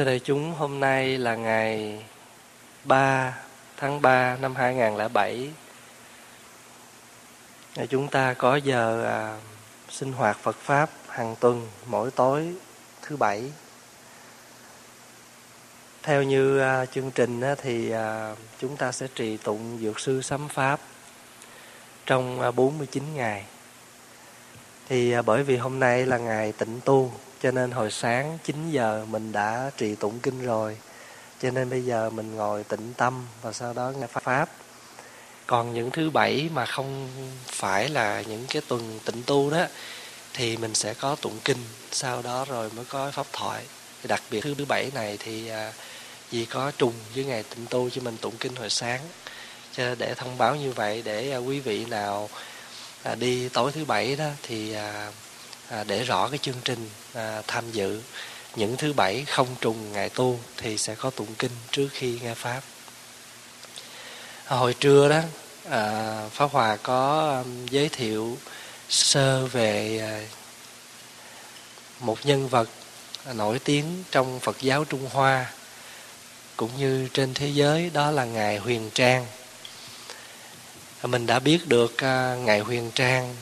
thưa đại chúng, hôm nay là ngày 3 tháng 3 năm 2007. Chúng ta có giờ à, sinh hoạt Phật Pháp hàng tuần mỗi tối thứ bảy. Theo như à, chương trình á, thì à, chúng ta sẽ trì tụng Dược Sư Sấm Pháp trong à, 49 ngày. Thì à, bởi vì hôm nay là ngày tịnh tu cho nên hồi sáng 9 giờ mình đã trì tụng kinh rồi. Cho nên bây giờ mình ngồi tĩnh tâm và sau đó nghe pháp. Còn những thứ bảy mà không phải là những cái tuần tịnh tu đó, thì mình sẽ có tụng kinh, sau đó rồi mới có pháp thoại. Đặc biệt thứ thứ bảy này thì à, vì có trùng với ngày tịnh tu cho mình tụng kinh hồi sáng. Cho để thông báo như vậy để à, quý vị nào à, đi tối thứ bảy đó thì à, để rõ cái chương trình à, tham dự. Những thứ bảy không trùng ngày tu thì sẽ có tụng kinh trước khi nghe pháp. À, hồi trưa đó à, pháp hòa có um, giới thiệu sơ về à, một nhân vật nổi tiếng trong phật giáo trung hoa cũng như trên thế giới đó là ngài huyền trang. À, mình đã biết được à, ngài huyền trang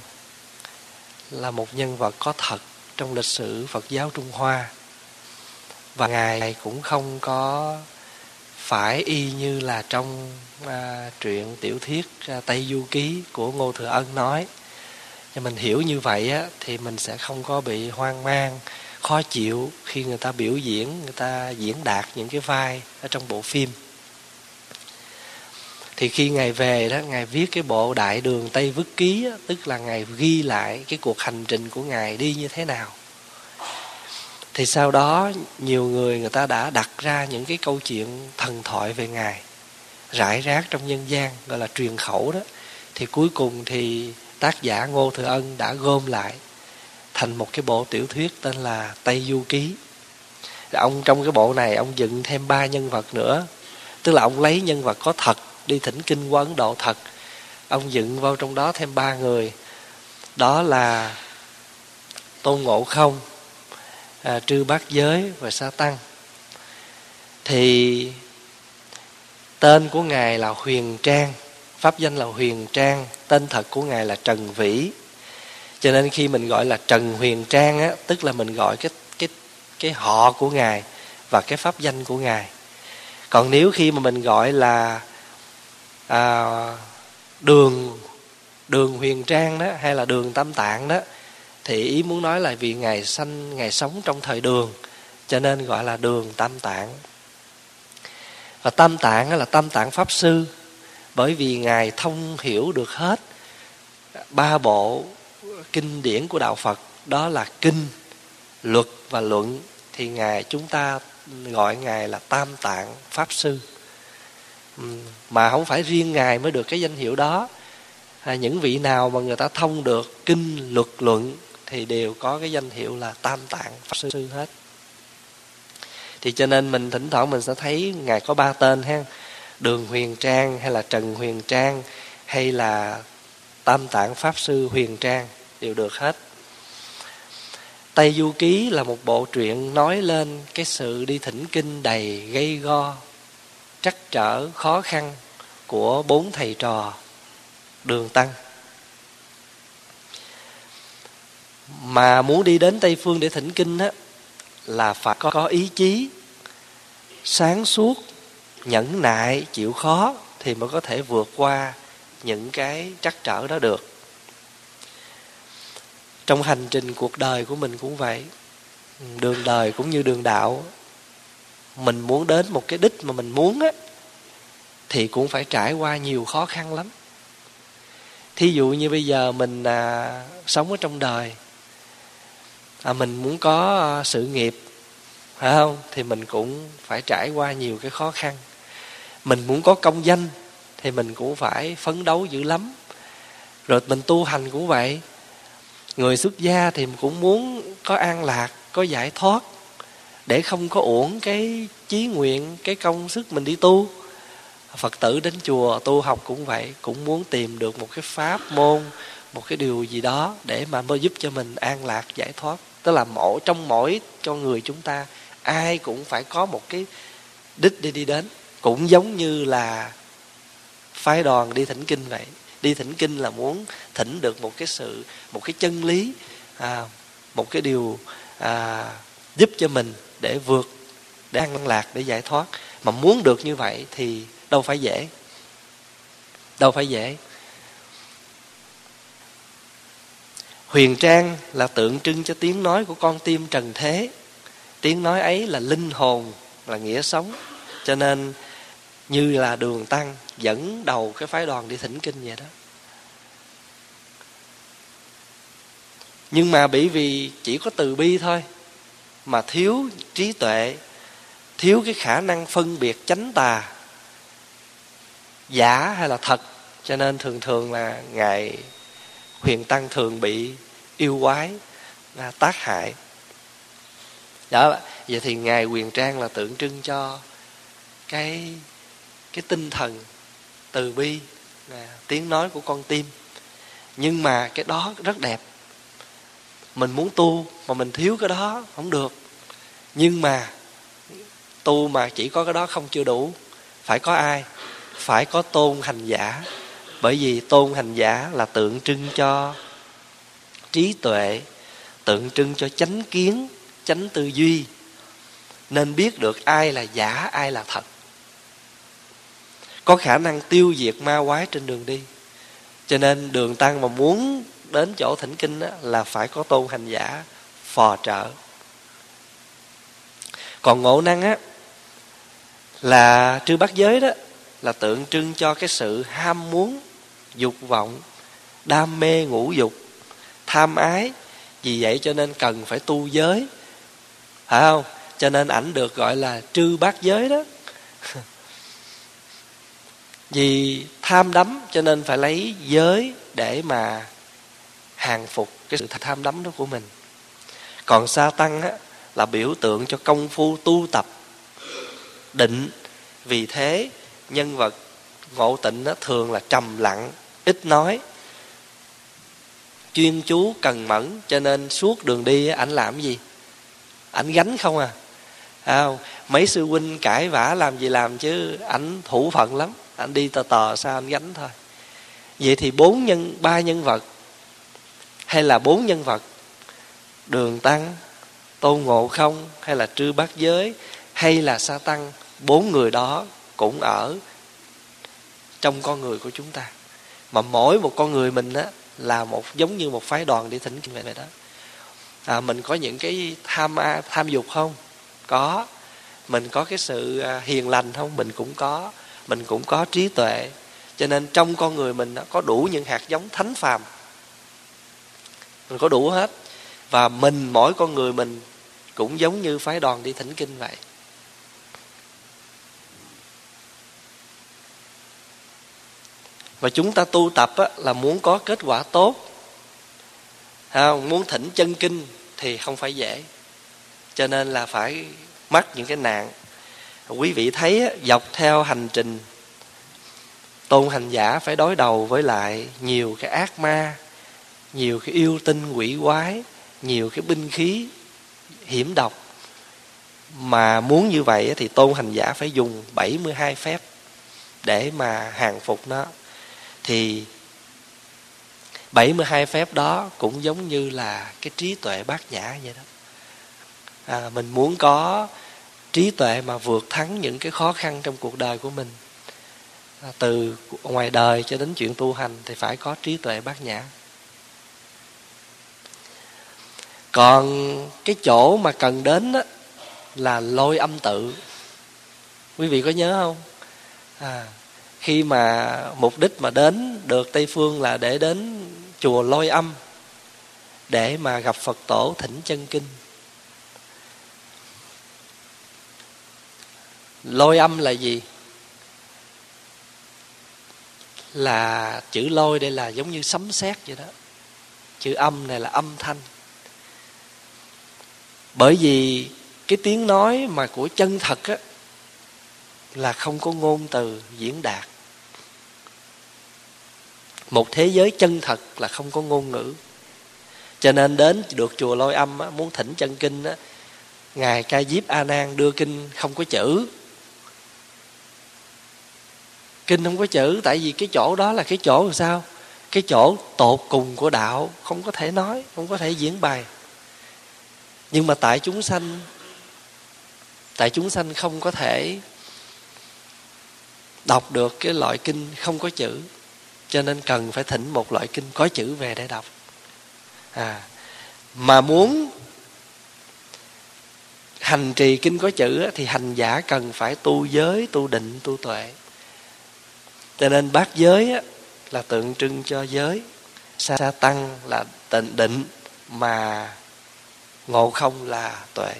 là một nhân vật có thật trong lịch sử Phật giáo Trung Hoa. Và ngài cũng không có phải y như là trong à, truyện tiểu thuyết à, Tây Du Ký của Ngô Thừa Ân nói. Cho mình hiểu như vậy á, thì mình sẽ không có bị hoang mang khó chịu khi người ta biểu diễn người ta diễn đạt những cái vai ở trong bộ phim thì khi ngài về đó ngài viết cái bộ đại đường tây vức ký đó, tức là ngài ghi lại cái cuộc hành trình của ngài đi như thế nào. Thì sau đó nhiều người người ta đã đặt ra những cái câu chuyện thần thoại về ngài rải rác trong nhân gian gọi là truyền khẩu đó. Thì cuối cùng thì tác giả ngô thừa ân đã gom lại thành một cái bộ tiểu thuyết tên là tây du ký. Ông trong cái bộ này ông dựng thêm ba nhân vật nữa. Tức là ông lấy nhân vật có thật đi thỉnh kinh qua ấn độ thật. Ông dựng vào trong đó thêm ba người. Đó là tôn ngộ không à, trư bát giới và sa tăng. Thì tên của ngài là huyền trang pháp danh là huyền trang tên thật của ngài là trần vĩ. Cho nên khi mình gọi là trần huyền trang á tức là mình gọi cái cái cái họ của ngài và cái pháp danh của ngài. Còn nếu khi mà mình gọi là à, đường đường huyền trang đó hay là đường tam tạng đó thì ý muốn nói là vì ngài sanh ngài sống trong thời đường cho nên gọi là đường tam tạng. Và tam tạng là tam tạng pháp sư bởi vì ngài thông hiểu được hết ba bộ kinh điển của đạo phật đó là kinh luật và luận thì ngài chúng ta gọi ngài là tam tạng pháp sư mà không phải riêng ngài mới được cái danh hiệu đó. À, những vị nào mà người ta thông được kinh luật luận thì đều có cái danh hiệu là tam tạng pháp sư hết. Thì cho nên mình thỉnh thoảng mình sẽ thấy ngài có ba tên ha. Đường huyền trang hay là trần huyền trang hay là tam tạng pháp sư huyền trang đều được hết. Tây du ký là một bộ truyện nói lên cái sự đi thỉnh kinh đầy gây go trắc trở khó khăn của bốn thầy trò đường tăng. Mà muốn đi đến tây phương để thỉnh kinh á là phải có, có ý chí sáng suốt nhẫn nại chịu khó thì mới có thể vượt qua những cái trắc trở đó được. Trong hành trình cuộc đời của mình cũng vậy đường đời cũng như đường đạo mình muốn đến một cái đích mà mình muốn á thì cũng phải trải qua nhiều khó khăn lắm. Thí dụ như bây giờ mình à, sống ở trong đời à, mình muốn có à, sự nghiệp phải không? Thì mình cũng phải trải qua nhiều cái khó khăn. Mình muốn có công danh thì mình cũng phải phấn đấu dữ lắm. Rồi mình tu hành cũng vậy. Người xuất gia thì cũng muốn có an lạc có giải thoát để không có uổng cái chí nguyện cái công sức mình đi tu. Phật tử đến chùa tu học cũng vậy cũng muốn tìm được một cái pháp môn một cái điều gì đó để mà mới giúp cho mình an lạc giải thoát. Tức là mỗi trong mỗi con người chúng ta ai cũng phải có một cái đích để đi đến. Cũng giống như là phái đoàn đi thỉnh kinh vậy. Đi thỉnh kinh là muốn thỉnh được một cái sự một cái chân lý à, một cái điều à, giúp cho mình để vượt, để an lạc, để giải thoát. Mà muốn được như vậy thì đâu phải dễ. Đâu phải dễ. Huyền trang là tượng trưng cho tiếng nói của con tim trần thế. Tiếng nói ấy là linh hồn, là nghĩa sống. Cho nên, như là đường tăng, dẫn đầu cái phái đoàn đi thỉnh kinh vậy đó. Nhưng mà bởi vì chỉ có từ bi thôi mà thiếu trí tuệ, thiếu cái khả năng phân biệt chánh tà, giả hay là thật. Cho nên thường thường là ngài huyền tăng thường bị yêu quái là tác hại. Đó, vậy thì ngài quyền trang là tượng trưng cho cái cái tinh thần từ bi là tiếng nói của con tim. Nhưng mà cái đó rất đẹp mình muốn tu mà mình thiếu cái đó, không được. Nhưng mà, tu mà chỉ có cái đó không chưa đủ. Phải có ai? Phải có tôn hành giả. Bởi vì tôn hành giả là tượng trưng cho trí tuệ, tượng trưng cho chánh kiến, chánh tư duy. Nên biết được ai là giả, ai là thật. Có khả năng tiêu diệt ma quái trên đường đi. Cho nên đường tăng mà muốn đến chỗ thỉnh kinh á, là phải có tôn hành giả phò trợ. Còn ngộ năng á là trư bát giới đó là tượng trưng cho cái sự ham muốn dục vọng đam mê ngũ dục tham ái. Vì vậy cho nên cần phải tu giới. Phải không? Cho nên ảnh được gọi là trư bát giới đó. Vì tham đắm cho nên phải lấy giới để mà hàng phục cái sự tham đắm đó của mình. Còn sa tăng á, là biểu tượng cho công phu tu tập định vì thế nhân vật ngộ tịnh nó thường là trầm lặng ít nói. Chuyên chú cần mẫn cho nên suốt đường đi ảnh làm gì? Ảnh gánh không à. À, mấy sư huynh cãi vã làm gì làm chứ ảnh thủ phận lắm. Anh đi tờ tờ sao anh gánh thôi. Vậy thì bốn nhân ba nhân vật hay là bốn nhân vật? Đường tăng tôn ngộ không hay là trư bát giới hay là sa tăng? Bốn người đó cũng ở trong con người của chúng ta. Mà mỗi một con người mình á là một giống như một phái đoàn đi thỉnh kinh vậy đó. À, mình có những cái tham tham dục không? Có. Mình có cái sự à, hiền lành không? Mình cũng có. Mình cũng có trí tuệ. Cho nên trong con người mình có đủ những hạt giống thánh phàm mình có đủ hết. Và mình mỗi con người mình cũng giống như phái đoàn đi thỉnh kinh vậy. Và chúng ta tu tập á, là muốn có kết quả tốt. À, muốn thỉnh chân kinh thì không phải dễ. Cho nên là phải mắc những cái nạn. Quý vị thấy dọc theo hành trình tôn hành giả phải đối đầu với lại nhiều cái ác ma nhiều cái yêu tinh quỷ quái nhiều cái binh khí hiểm độc. Mà muốn như vậy thì tôn hành giả phải dùng 72 phép để mà hàng phục nó. Thì 72 phép đó cũng giống như là cái trí tuệ bát nhã vậy đó. À, mình muốn có trí tuệ mà vượt thắng những cái khó khăn trong cuộc đời của mình. À, từ ngoài đời cho đến chuyện tu hành thì phải có trí tuệ bát nhã. Còn cái chỗ mà cần đến đó là lôi âm tự. Quý vị có nhớ không? À, khi mà mục đích mà đến được tây phương là để đến chùa lôi âm để mà gặp phật tổ thỉnh chân kinh. Lôi âm là gì? Là chữ lôi đây là giống như sấm sét vậy đó. Chữ âm này là âm thanh bởi vì cái tiếng nói mà của chân thật á là không có ngôn từ diễn đạt. Một thế giới chân thật là không có ngôn ngữ. Cho nên đến được chùa lôi âm á, muốn thỉnh chân kinh á, ngài ca diếp a nan đưa kinh không có chữ. Kinh không có chữ tại vì cái chỗ đó là cái chỗ làm sao? Cái chỗ tột cùng của đạo không có thể nói không có thể diễn bày nhưng mà tại chúng sanh, tại chúng sanh không có thể đọc được cái loại kinh không có chữ. Cho nên cần phải thỉnh một loại kinh có chữ về để đọc. À mà muốn hành trì kinh có chữ thì hành giả cần phải tu giới, tu định, tu tuệ. Cho nên bát giới là tượng trưng cho giới. Sa tăng là tịnh định mà ngộ không là tuệ.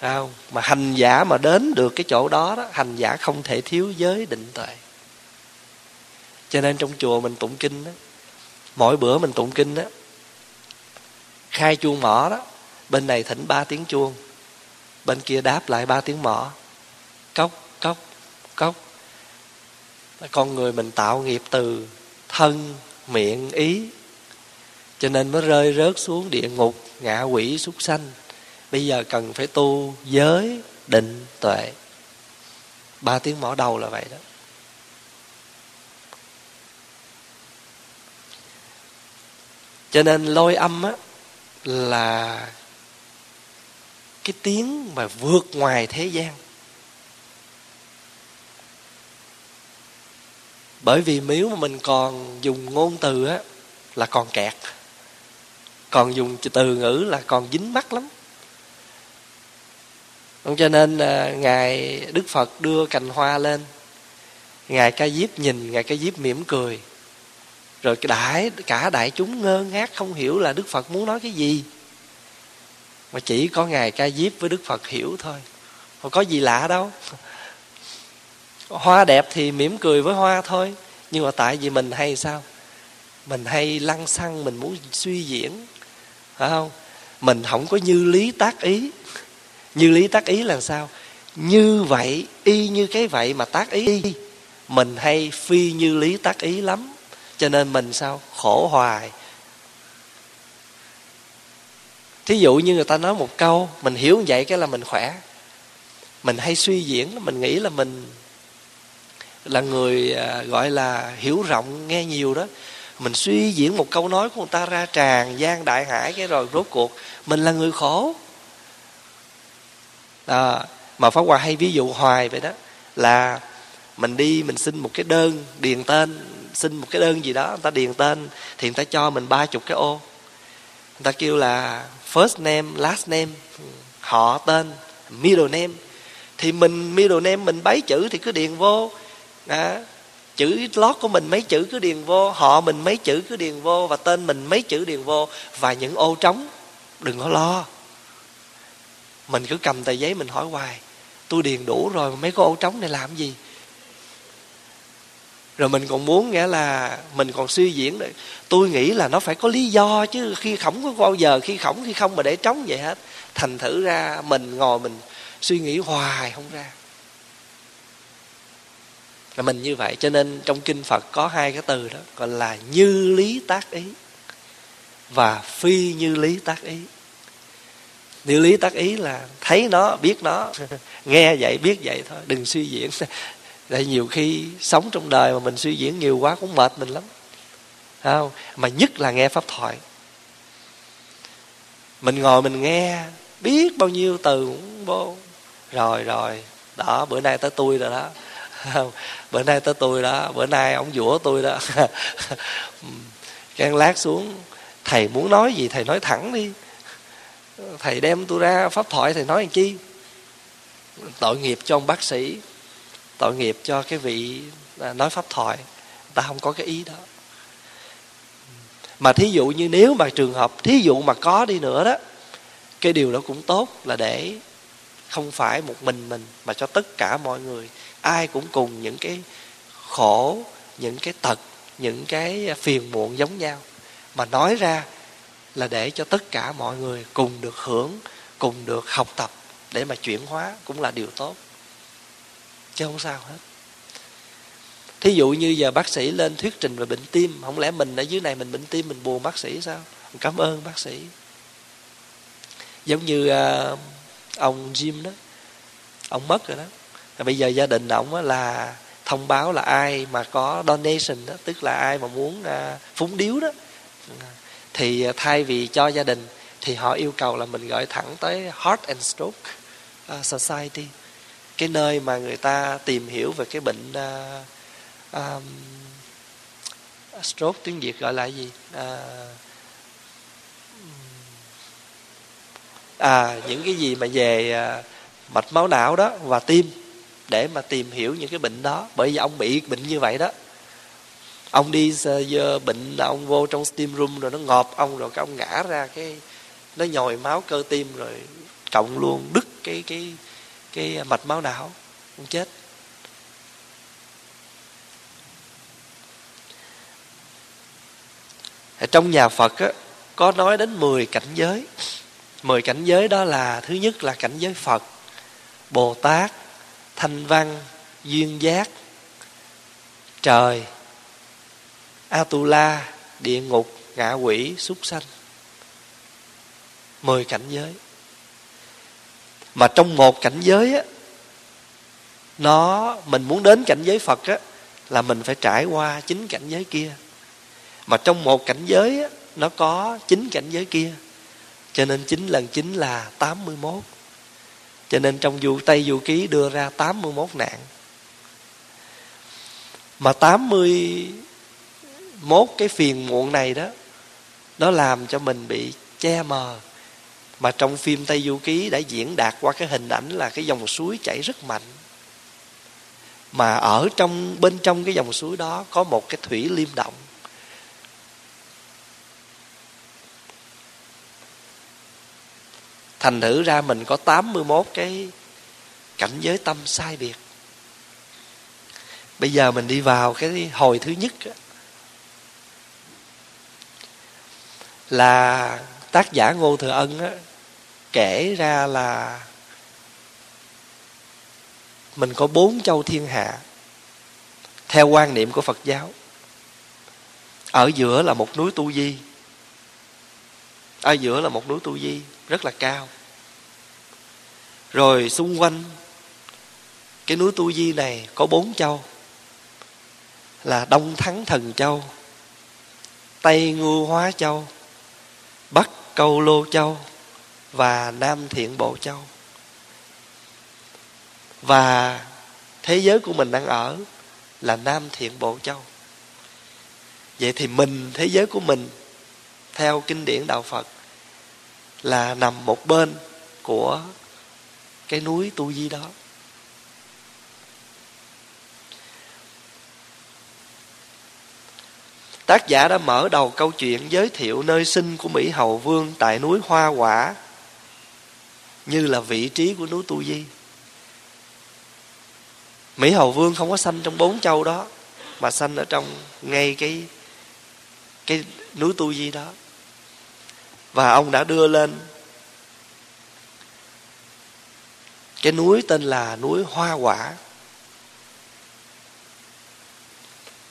Không? mà hành giả mà đến được cái chỗ đó, đó hành giả không thể thiếu giới định tuệ. Cho nên trong chùa mình tụng kinh đó, mỗi bữa mình tụng kinh đó khai chuông mỏ đó bên này thỉnh ba tiếng chuông bên kia đáp lại ba tiếng mỏ. Cốc cốc cốc. Con người mình tạo nghiệp từ thân miệng ý cho nên mới rơi rớt xuống địa ngục, ngạ quỷ súc sanh. Bây giờ cần phải tu giới định tuệ. Ba tiếng mỏ đầu là vậy đó. Cho nên lôi âm á, là cái tiếng mà vượt ngoài thế gian. Bởi vì nếu mà mình còn dùng ngôn từ á, là còn kẹt còn dùng từ ngữ là còn dính mắt lắm. Cho nên à, ngài đức phật đưa cành hoa lên. Ngài ca diếp nhìn, ngài ca diếp mỉm cười. Rồi đại, cả đại chúng ngơ ngác không hiểu là đức phật muốn nói cái gì. Mà chỉ có ngài ca diếp với đức phật hiểu thôi. Không có gì lạ đâu. Hoa đẹp thì mỉm cười với hoa thôi. Nhưng mà tại vì mình hay sao? Mình hay lăng xăng, mình muốn suy diễn phải không? Mình không có như lý tác ý. Như lý tác ý là sao? Như vậy, y như cái vậy mà tác ý mình hay phi như lý tác ý lắm. Cho nên mình sao? Khổ hoài. Thí dụ như người ta nói một câu, mình hiểu vậy cái là mình khỏe. Mình hay suy diễn, mình nghĩ là mình là người à, gọi là hiểu rộng, nghe nhiều đó mình suy diễn một câu nói của người ta ra tràn gian đại hải cái rồi rốt cuộc mình là người khổ. À, mà pháp hòa hay ví dụ hoài vậy đó là mình đi mình xin một cái đơn điền tên xin một cái đơn gì đó người ta điền tên thì người ta cho mình ba chục cái ô. Người ta kêu là first name last name họ tên middle name. Thì mình middle name mình bấy chữ thì cứ điền vô. Đó chữ lót của mình mấy chữ cứ điền vô, họ mình mấy chữ cứ điền vô và tên mình mấy chữ điền vô và những ô trống. Đừng có lo. Mình cứ cầm tờ giấy mình hỏi hoài, tôi điền đủ rồi, mấy cái ô trống này làm gì? Rồi mình còn muốn nghĩa là mình còn suy diễn được tôi nghĩ là nó phải có lý do chứ, khi khổng có bao giờ, khi khổng khi không mà để trống vậy hết. Thành thử ra mình ngồi mình suy nghĩ hoài không ra là mình như vậy, cho nên trong kinh phật có hai cái từ đó, gọi là như lý tác ý và phi như lý tác ý. Như lý tác ý là thấy nó, biết nó, nghe vậy, biết vậy thôi, đừng suy diễn. Tại nhiều khi sống trong đời mà mình suy diễn nhiều quá cũng mệt mình lắm. Không? Mà nhất là nghe pháp thoại. Mình ngồi mình nghe, biết bao nhiêu từ cũng vô. Rồi rồi, đó, bữa nay tới tôi rồi đó. bữa nay tới tôi đó, bữa nay ông dũa tôi đó. Cái lát xuống, thầy muốn nói gì thầy nói thẳng đi. Thầy đem tôi ra pháp thoại thầy nói làm chi? Tội nghiệp cho ông bác sĩ, tội nghiệp cho cái vị à, nói pháp thoại. Ta không có cái ý đó. Mà thí dụ như nếu mà trường hợp, thí dụ mà có đi nữa đó, cái điều đó cũng tốt là để không phải một mình mình, mà cho tất cả mọi người ai cũng cùng những cái khổ những cái tật những cái phiền muộn giống nhau. Mà nói ra là để cho tất cả mọi người cùng được hưởng cùng được học tập để mà chuyển hóa cũng là điều tốt. Chứ không sao hết. Thí dụ như giờ bác sĩ lên thuyết trình về bệnh tim không lẽ mình ở dưới này mình bệnh tim mình buồn bác sĩ sao? Cảm ơn bác sĩ. Giống như uh, ông Jim đó ông mất rồi đó bây giờ gia đình ổng là thông báo là ai mà có donation đó tức là ai mà muốn à, phúng điếu đó. Thì à, thay vì cho gia đình thì họ yêu cầu là mình gọi thẳng tới Heart and Stroke à, Society. Cái nơi mà người ta tìm hiểu về cái bệnh uh, um, stroke tiếng việt gọi là gì? Uh, à những cái gì mà về uh, mạch máu não đó và tim để mà tìm hiểu những cái bệnh đó. Bởi vì ông bị bệnh như vậy đó. Ông đi uh, bệnh là ông vô trong steam room rồi nó ngọt ông rồi cái ông ngã ra cái nó nhồi máu cơ tim rồi cộng luôn đứt cái cái cái mạch máu não. Ông chết. Trong nhà Phật á, có nói đến 10 cảnh giới. 10 cảnh giới đó là thứ nhất là cảnh giới Phật Bồ Tát Thanh Văn Duyên Giác Trời Atula Địa ngục Ngạ quỷ Súc sanh. Mười cảnh giới. Mà trong một cảnh giới á Nó Mình muốn đến cảnh giới Phật á Là mình phải trải qua chín cảnh giới kia. Mà trong một cảnh giới á, nó có chín cảnh giới kia. Cho nên chín lần chín là 81 cho nên trong du Tây Du Ký đưa ra 81 nạn. Mà 81 cái phiền muộn này đó, nó làm cho mình bị che mờ. Mà trong phim Tây Du Ký đã diễn đạt qua cái hình ảnh là cái dòng suối chảy rất mạnh. Mà ở trong, bên trong cái dòng suối đó có một cái thủy liêm động. Thành thử ra mình có 81 cái cảnh giới tâm sai biệt. Bây giờ mình đi vào cái hồi thứ nhất là tác giả ngô thừa ân á, kể ra là mình có bốn châu thiên hạ theo quan niệm của phật giáo. Ở giữa là một núi tu di. Ở giữa là một núi tu di rất là cao. Rồi xung quanh, cái núi tu di này có bốn châu, là đông thắng thần châu, tây ngưu hóa châu, bắc câu lô châu và nam thiện bộ châu. Và thế giới của mình đang ở là nam thiện bộ châu. Vậy thì mình, thế giới của mình, theo kinh điển đạo phật là nằm một bên của cái núi tu di đó. Tác giả đã mở đầu câu chuyện giới thiệu nơi sinh của mỹ hầu vương tại núi hoa quả như là vị trí của núi tu di. Mỹ hầu vương không có sanh trong bốn châu đó, mà sanh ở trong ngay cái cái núi tu di đó và ông đã đưa lên. Cái núi tên là núi hoa quả.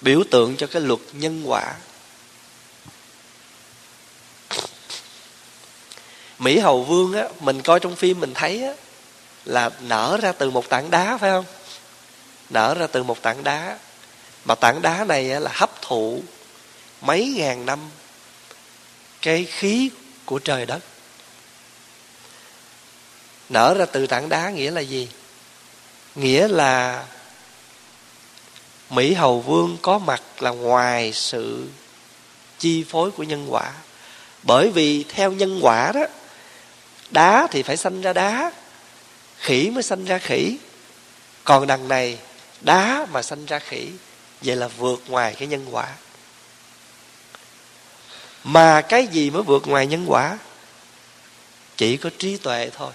Biểu tượng cho cái luật nhân quả. Mỹ hầu vương á mình coi trong phim mình thấy á là nở ra từ một tảng đá phải không? Nở ra từ một tảng đá. Mà tảng đá này á, là hấp thụ mấy ngàn năm cái khí của trời đất. Nở ra từ tảng đá nghĩa là gì? Nghĩa là mỹ hầu vương có mặt là ngoài sự chi phối của nhân quả. Bởi vì theo nhân quả đó, đá thì phải sanh ra đá, khỉ mới sanh ra khỉ. Còn đằng này, đá mà sanh ra khỉ, vậy là vượt ngoài cái nhân quả mà cái gì mới vượt ngoài nhân quả? Chỉ có trí tuệ thôi.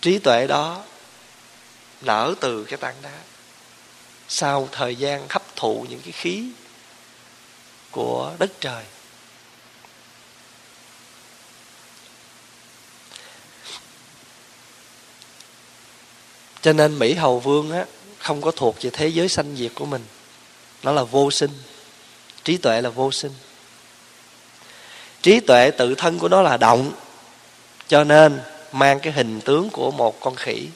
Trí tuệ đó nở từ cái tảng đá. Sau thời gian hấp thụ những cái khí của đất trời. Cho nên mỹ hầu vương á, không có thuộc về thế giới sanh diệt của mình nó là vô sinh. Trí tuệ là vô sinh. Trí tuệ tự thân của nó là động cho nên mang cái hình tướng của một con khỉ.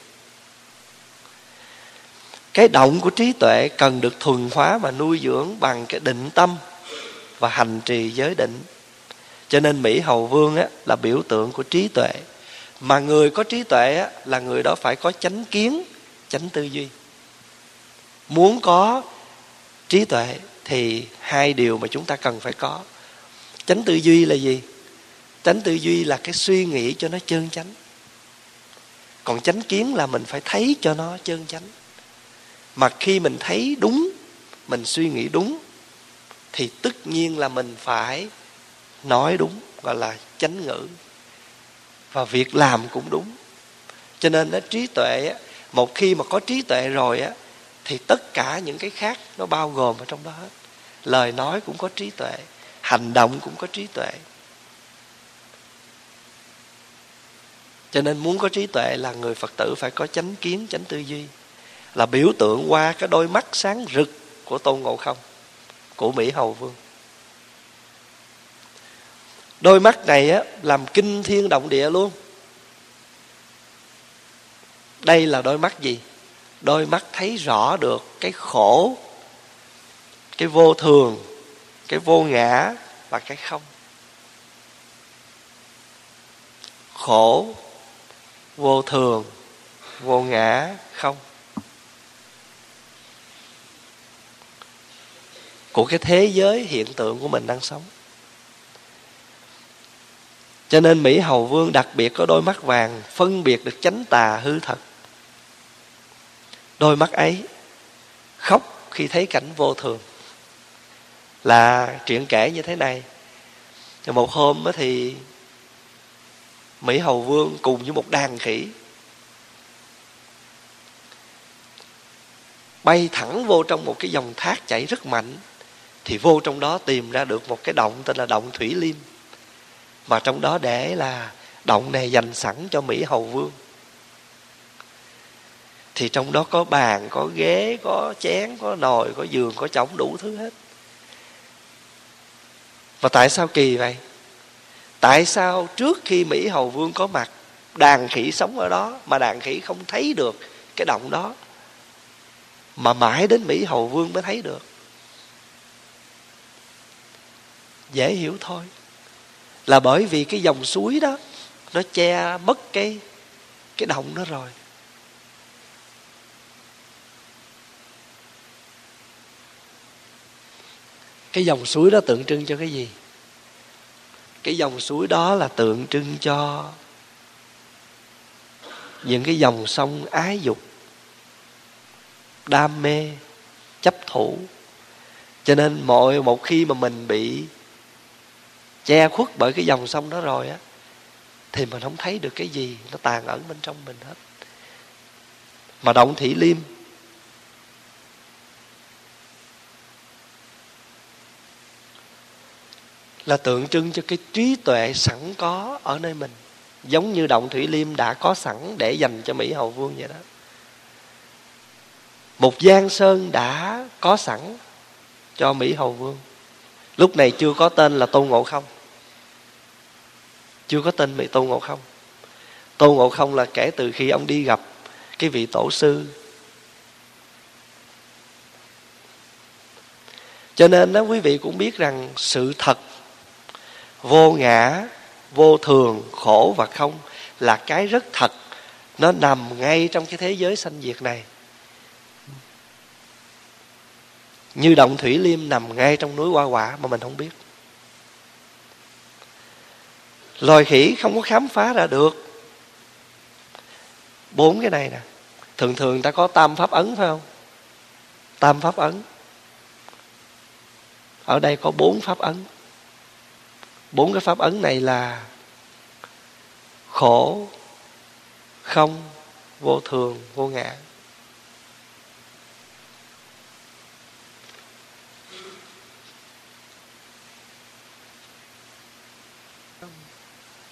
Cái động của trí tuệ cần được thuần hóa và nuôi dưỡng bằng cái định tâm và hành trì giới định. Cho nên mỹ hầu vương á, là biểu tượng của trí tuệ. Mà người có trí tuệ á, là người đó phải có chánh kiến chánh tư duy. Muốn có trí tuệ thì hai điều mà chúng ta cần phải có. Chánh tư duy là gì? Chánh tư duy là cái suy nghĩ cho nó chân chánh. Còn chánh kiến là mình phải thấy cho nó chân chánh. Mà khi mình thấy đúng, mình suy nghĩ đúng, thì tất nhiên là mình phải nói đúng, gọi là chánh ngữ. Và việc làm cũng đúng. Cho nên nó trí tuệ một khi mà có trí tuệ rồi á thì tất cả những cái khác nó bao gồm ở trong đó hết. Lời nói cũng có trí tuệ, hành động cũng có trí tuệ. Cho nên muốn có trí tuệ là người phật tử phải có chánh kiến, chánh tư duy. Là biểu tượng qua cái đôi mắt sáng rực của tôn ngộ không, của mỹ hầu vương. Đôi mắt này á, làm kinh thiên động địa luôn. Đây là đôi mắt gì? Đôi mắt thấy rõ được cái khổ, cái vô thường, cái vô ngã và cái không. Khổ, vô thường, vô ngã, không. Của cái thế giới hiện tượng của mình đang sống. Cho nên mỹ hầu vương đặc biệt có đôi mắt vàng phân biệt được chánh tà hư thật đôi mắt ấy khóc khi thấy cảnh vô thường. Là chuyện kể như thế này. Rồi một hôm thì mỹ hầu vương cùng với một đàn khỉ bay thẳng vô trong một cái dòng thác chảy rất mạnh, thì vô trong đó tìm ra được một cái động tên là động thủy liêm, mà trong đó để là động này dành sẵn cho mỹ hầu vương thì trong đó có bàn, có ghế, có chén, có nồi, có giường, có chõng đủ thứ hết. Và tại sao kỳ vậy? Tại sao trước khi mỹ hầu vương có mặt, đàn khỉ sống ở đó mà đàn khỉ không thấy được cái động đó? Mà mãi đến mỹ hầu vương mới thấy được. Dễ hiểu thôi. Là bởi vì cái dòng suối đó, nó che mất cái cái động đó rồi. Cái dòng suối đó tượng trưng cho cái gì? Cái dòng suối đó là tượng trưng cho những cái dòng sông ái dục, đam mê, chấp thủ. Cho nên mọi, một khi mà mình bị che khuất bởi cái dòng sông đó rồi á, thì mình không thấy được cái gì nó tàn ẩn bên trong mình hết. Mà động thủy liêm là tượng trưng cho cái trí tuệ sẵn có ở nơi mình. Giống như động thủy liêm đã có sẵn để dành cho mỹ hầu vương vậy đó. Một giang sơn đã có sẵn cho mỹ hầu vương. Lúc này chưa có tên là tôn ngộ không. Chưa có tên mỹ tôn ngộ không. Tôn ngộ không là kể từ khi ông đi gặp cái vị tổ sư. Cho nên đó, quý vị cũng biết rằng sự thật vô ngã, vô thường, khổ và không là cái rất thật. Nó nằm ngay trong cái thế giới sanh diệt này. Như động thủy liêm nằm ngay trong núi hoa quả mà mình không biết. Loài khỉ không có khám phá ra được. Bốn cái này nè. Thường thường ta có tam pháp ấn phải không? Tam pháp ấn. Ở đây có bốn pháp ấn bốn cái pháp ấn này là khổ, không, vô thường, vô ngã.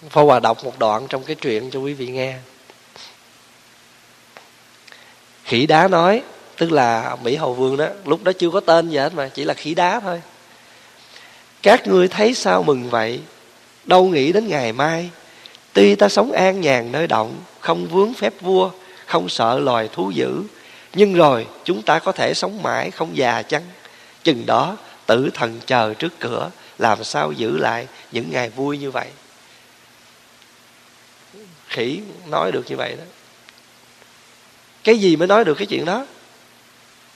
Phó Hòa đọc một đoạn trong cái chuyện cho quý vị nghe. Khỉ đá nói, Tức là Mỹ Hầu Vương đó, Lúc đó chưa có tên gì hết mà, Chỉ là khỉ đá thôi. Các ngươi thấy sao mừng vậy? Đâu nghĩ đến ngày mai? Tuy ta sống an nhàn nơi động, Không vướng phép vua, Không sợ loài thú dữ, Nhưng rồi chúng ta có thể sống mãi Không già chăng? Chừng đó, tử thần chờ trước cửa, Làm sao giữ lại những ngày vui như vậy? Khỉ nói được như vậy đó. Cái gì mới nói được cái chuyện đó?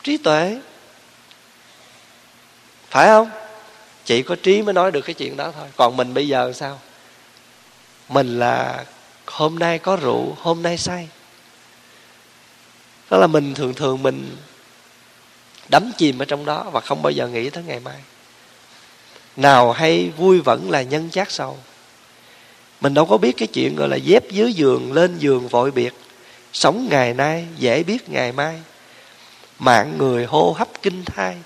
Trí tuệ. Phải không? Chỉ có trí mới nói được cái chuyện đó thôi. Còn mình bây giờ sao? Mình là hôm nay có rượu, hôm nay say. Đó là mình thường thường mình đắm chìm ở trong đó và không bao giờ nghĩ tới ngày mai. Nào hay vui vẫn là nhân chát sầu. Mình đâu có biết cái chuyện gọi là dép dưới giường, lên giường vội biệt. Sống ngày nay dễ biết ngày mai. Mạng người hô hấp kinh thai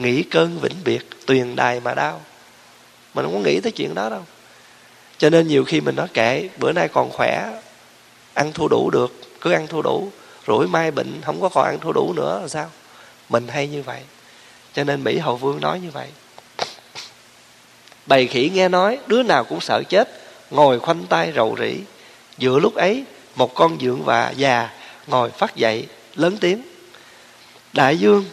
nghĩ cơn vĩnh biệt, tuyền đài mà đau. Mình không có nghĩ tới chuyện đó đâu. Cho nên nhiều khi mình nói, kệ, bữa nay còn khỏe, ăn thua đủ được, cứ ăn thua đủ, rủi mai bệnh, không có còn ăn thua đủ nữa là sao? Mình hay như vậy. Cho nên mỹ hậu vương nói như vậy. Bầy khỉ nghe nói, đứa nào cũng sợ chết, ngồi khoanh tay rầu rĩ. Giữa lúc ấy, một con dượng và già ngồi phát dậy, lớn tiếng. Đại dương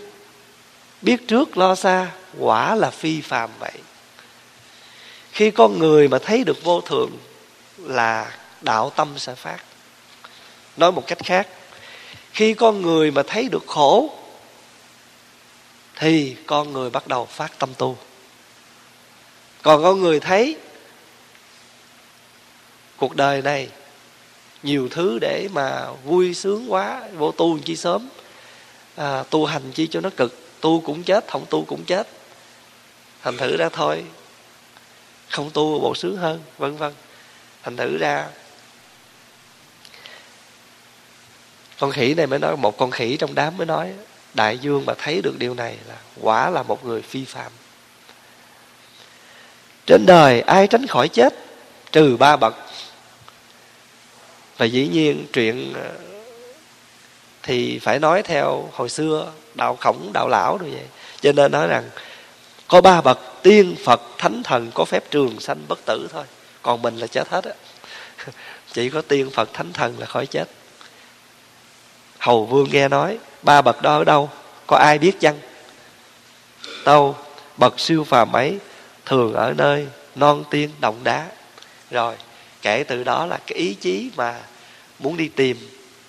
biết trước lo xa quả là phi phàm vậy. Khi con người mà thấy được vô thường là đạo tâm sẽ phát. Nói một cách khác khi con người mà thấy được khổ thì con người bắt đầu phát tâm tu. Còn con người thấy cuộc đời này nhiều thứ để mà vui sướng quá vô tu chi sớm à, tu hành chi cho nó cực tu cũng chết, không tu cũng chết. Thành thử ra thôi. Không tu bộ sướng hơn, vân vân. Thành thử ra. Con khỉ này mới nói, một con khỉ trong đám mới nói, đại dương mà thấy được điều này là quả là một người phi phạm. Trên đời ai tránh khỏi chết? Trừ ba bậc. Và dĩ nhiên chuyện ờ, thì phải nói theo hồi xưa đạo khổng đạo lão rồi vậy. Cho nên nói rằng có ba bậc tiên phật thánh thần có phép trường sanh bất tử thôi. Còn mình là chết hết á. Chỉ có tiên phật thánh thần là khỏi chết. Hầu vương nghe nói ba bậc đó ở đâu? Có ai biết chăng? Đâu? Bậc siêu phàm ấy thường ở nơi non tiên động đá. Rồi kể từ đó là cái ý chí mà muốn đi tìm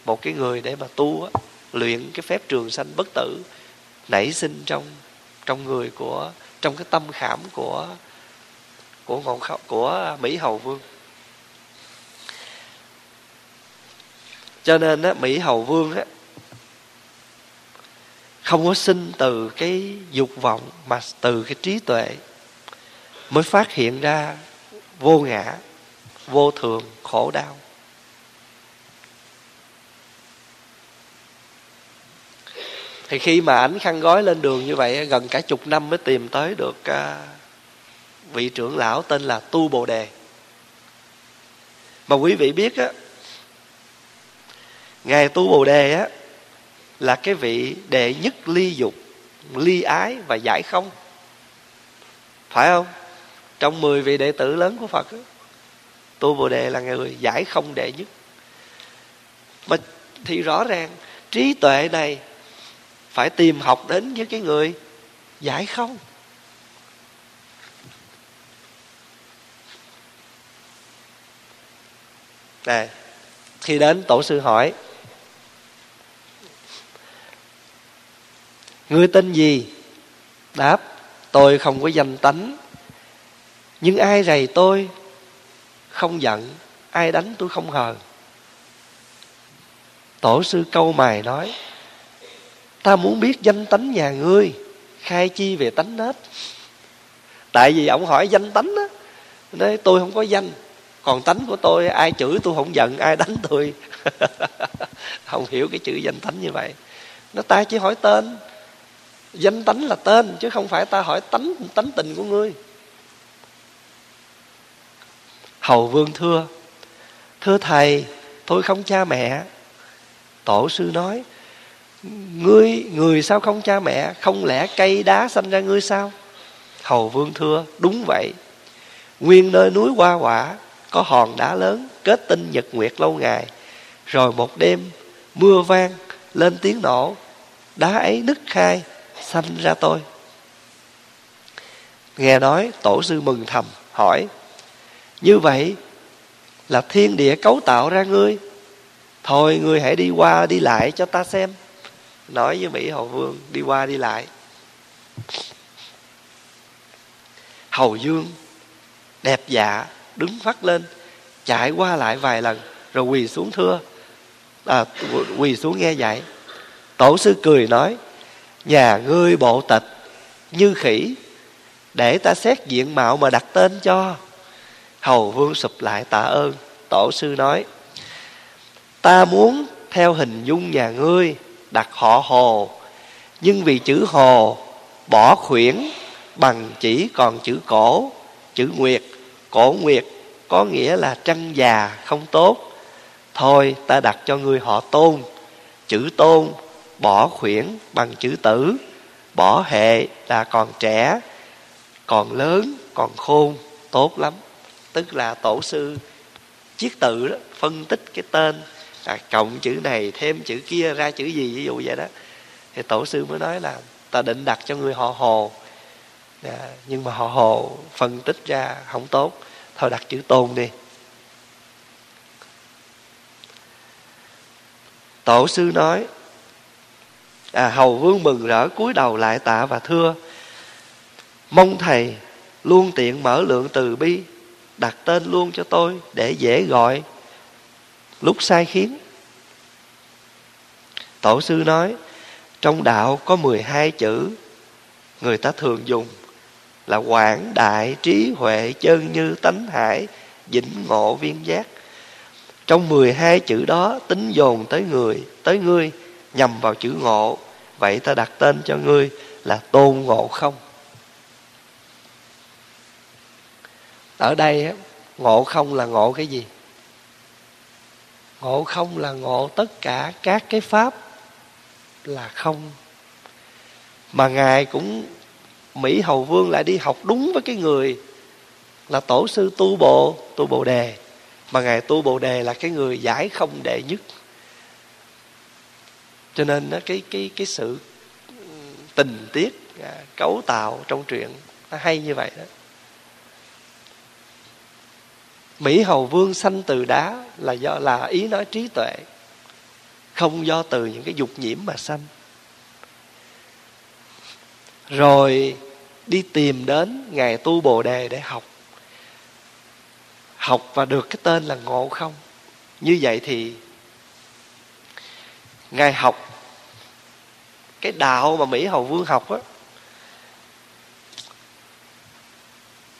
một cái người để mà tu á, luyện cái phép trường sanh bất tử nảy sinh trong trong người của trong cái tâm khảm của của ngọn khóc của mỹ hầu vương. Cho nên á, mỹ hầu vương á, không có sinh từ cái dục vọng mà từ cái trí tuệ mới phát hiện ra vô ngã vô thường khổ đau. Thì khi mà ảnh khăn gói lên đường như vậy gần cả chục năm mới tìm tới được à, vị trưởng lão tên là tu bồ đề. Mà quý vị biết á ngài tu bồ đề á là cái vị đệ nhất ly dục ly ái và giải không. Phải không? Trong 10 vị đệ tử lớn của phật á, tu bồ đề là người giải không đệ nhất. Mà thì rõ ràng trí tuệ này phải tìm học đến với cái người giải không? Này khi đến tổ sư hỏi, ngươi tên gì? Đáp, tôi không có danh tánh, nhưng ai rầy tôi không giận, ai đánh tôi không hờn. Tổ sư câu mài nói ta muốn biết danh tánh nhà ngươi, khai chi về tánh nết tại vì ông hỏi danh tánh á, nói tôi không có danh, còn tánh của tôi, ai chửi tôi không giận, ai đánh tôi. Không hiểu cái chữ danh tánh như vậy. Nó ta chỉ hỏi tên. Danh tánh là tên, chứ không phải ta hỏi tánh tánh tình của ngươi. Hầu vương thưa thưa thầy, tôi không cha mẹ. Tổ sư nói ngươi, người sao không cha mẹ? Không lẽ cây đá sanh ra ngươi sao? Hầu vương thưa, đúng vậy. Nguyên nơi núi hoa quả, có hòn đá lớn, kết tinh nhật nguyệt lâu ngày. Rồi một đêm, mưa vang, lên tiếng nổ. Đá ấy nứt khai, sanh ra tôi. Nghe nói, tổ sư mừng thầm, hỏi, như vậy là thiên địa cấu tạo ra ngươi. Thôi ngươi hãy đi qua đi lại cho ta xem nói với mỹ hầu vương đi qua đi lại. Hầu dương đẹp dạ đứng phát lên chạy qua lại vài lần rồi quỳ xuống thưa. À, quỳ xuống nghe dạy. Tổ sư cười nói nhà ngươi bộ tịch như khỉ để ta xét diện mạo mà đặt tên cho. Hầu vương sụp lại tạ ơn. Tổ sư nói ta muốn theo hình dung nhà ngươi đặt họ hồ. Nhưng vì chữ hồ bỏ khuyển bằng chỉ còn chữ cổ, chữ nguyệt, cổ nguyệt có nghĩa là trăng già không tốt. Thôi ta đặt cho ngươi họ tôn. Chữ tôn bỏ khuyển bằng chữ tử, bỏ hệ là còn trẻ, còn lớn, còn khôn, tốt lắm. Tức là tổ sư chiết tự đó, phân tích cái tên à, cộng chữ này thêm chữ kia ra chữ gì ví dụ vậy đó. Thì tổ sư mới nói là ta định đặt cho người họ hồ. À, nhưng mà họ hồ phân tích ra không tốt. Thôi đặt chữ tôn đi. Tổ sư nói à, hầu vương mừng rỡ cúi đầu lại tạ và thưa. Mong thầy luôn tiện mở lượng từ bi đặt tên luôn cho tôi để dễ gọi lúc sai khiến. Tổ sư nói, trong đạo có 12 chữ, người ta thường dùng là quảng đại trí huệ chân như tánh hải, vĩnh ngộ viên giác. Trong 12 chữ đó tính dồn tới người, tới ngươi, nhằm vào chữ ngộ. Vậy ta đặt tên cho ngươi là tôn ngộ không? Ở đây ngộ không là ngộ cái gì? Ngộ không là ngộ tất cả các cái pháp là không. Mà ngài cũng, mỹ hầu vương lại đi học đúng với cái người là tổ sư tu bộ tu bồ đề. Mà ngài tu bồ đề là cái người giải không đệ nhất. Cho nên cái cái cái sự ừ, tình tiết à, cấu tạo trong truyện nó hay như vậy đó mỹ hầu vương sanh từ đá là do, là ý nói trí tuệ, không do từ những cái dục nhiễm mà sanh. Rồi đi tìm đến ngài tu bồ đề để học. Học và được cái tên là ngộ không. Như vậy thì ngài học cái đạo mà mỹ hầu vương học á,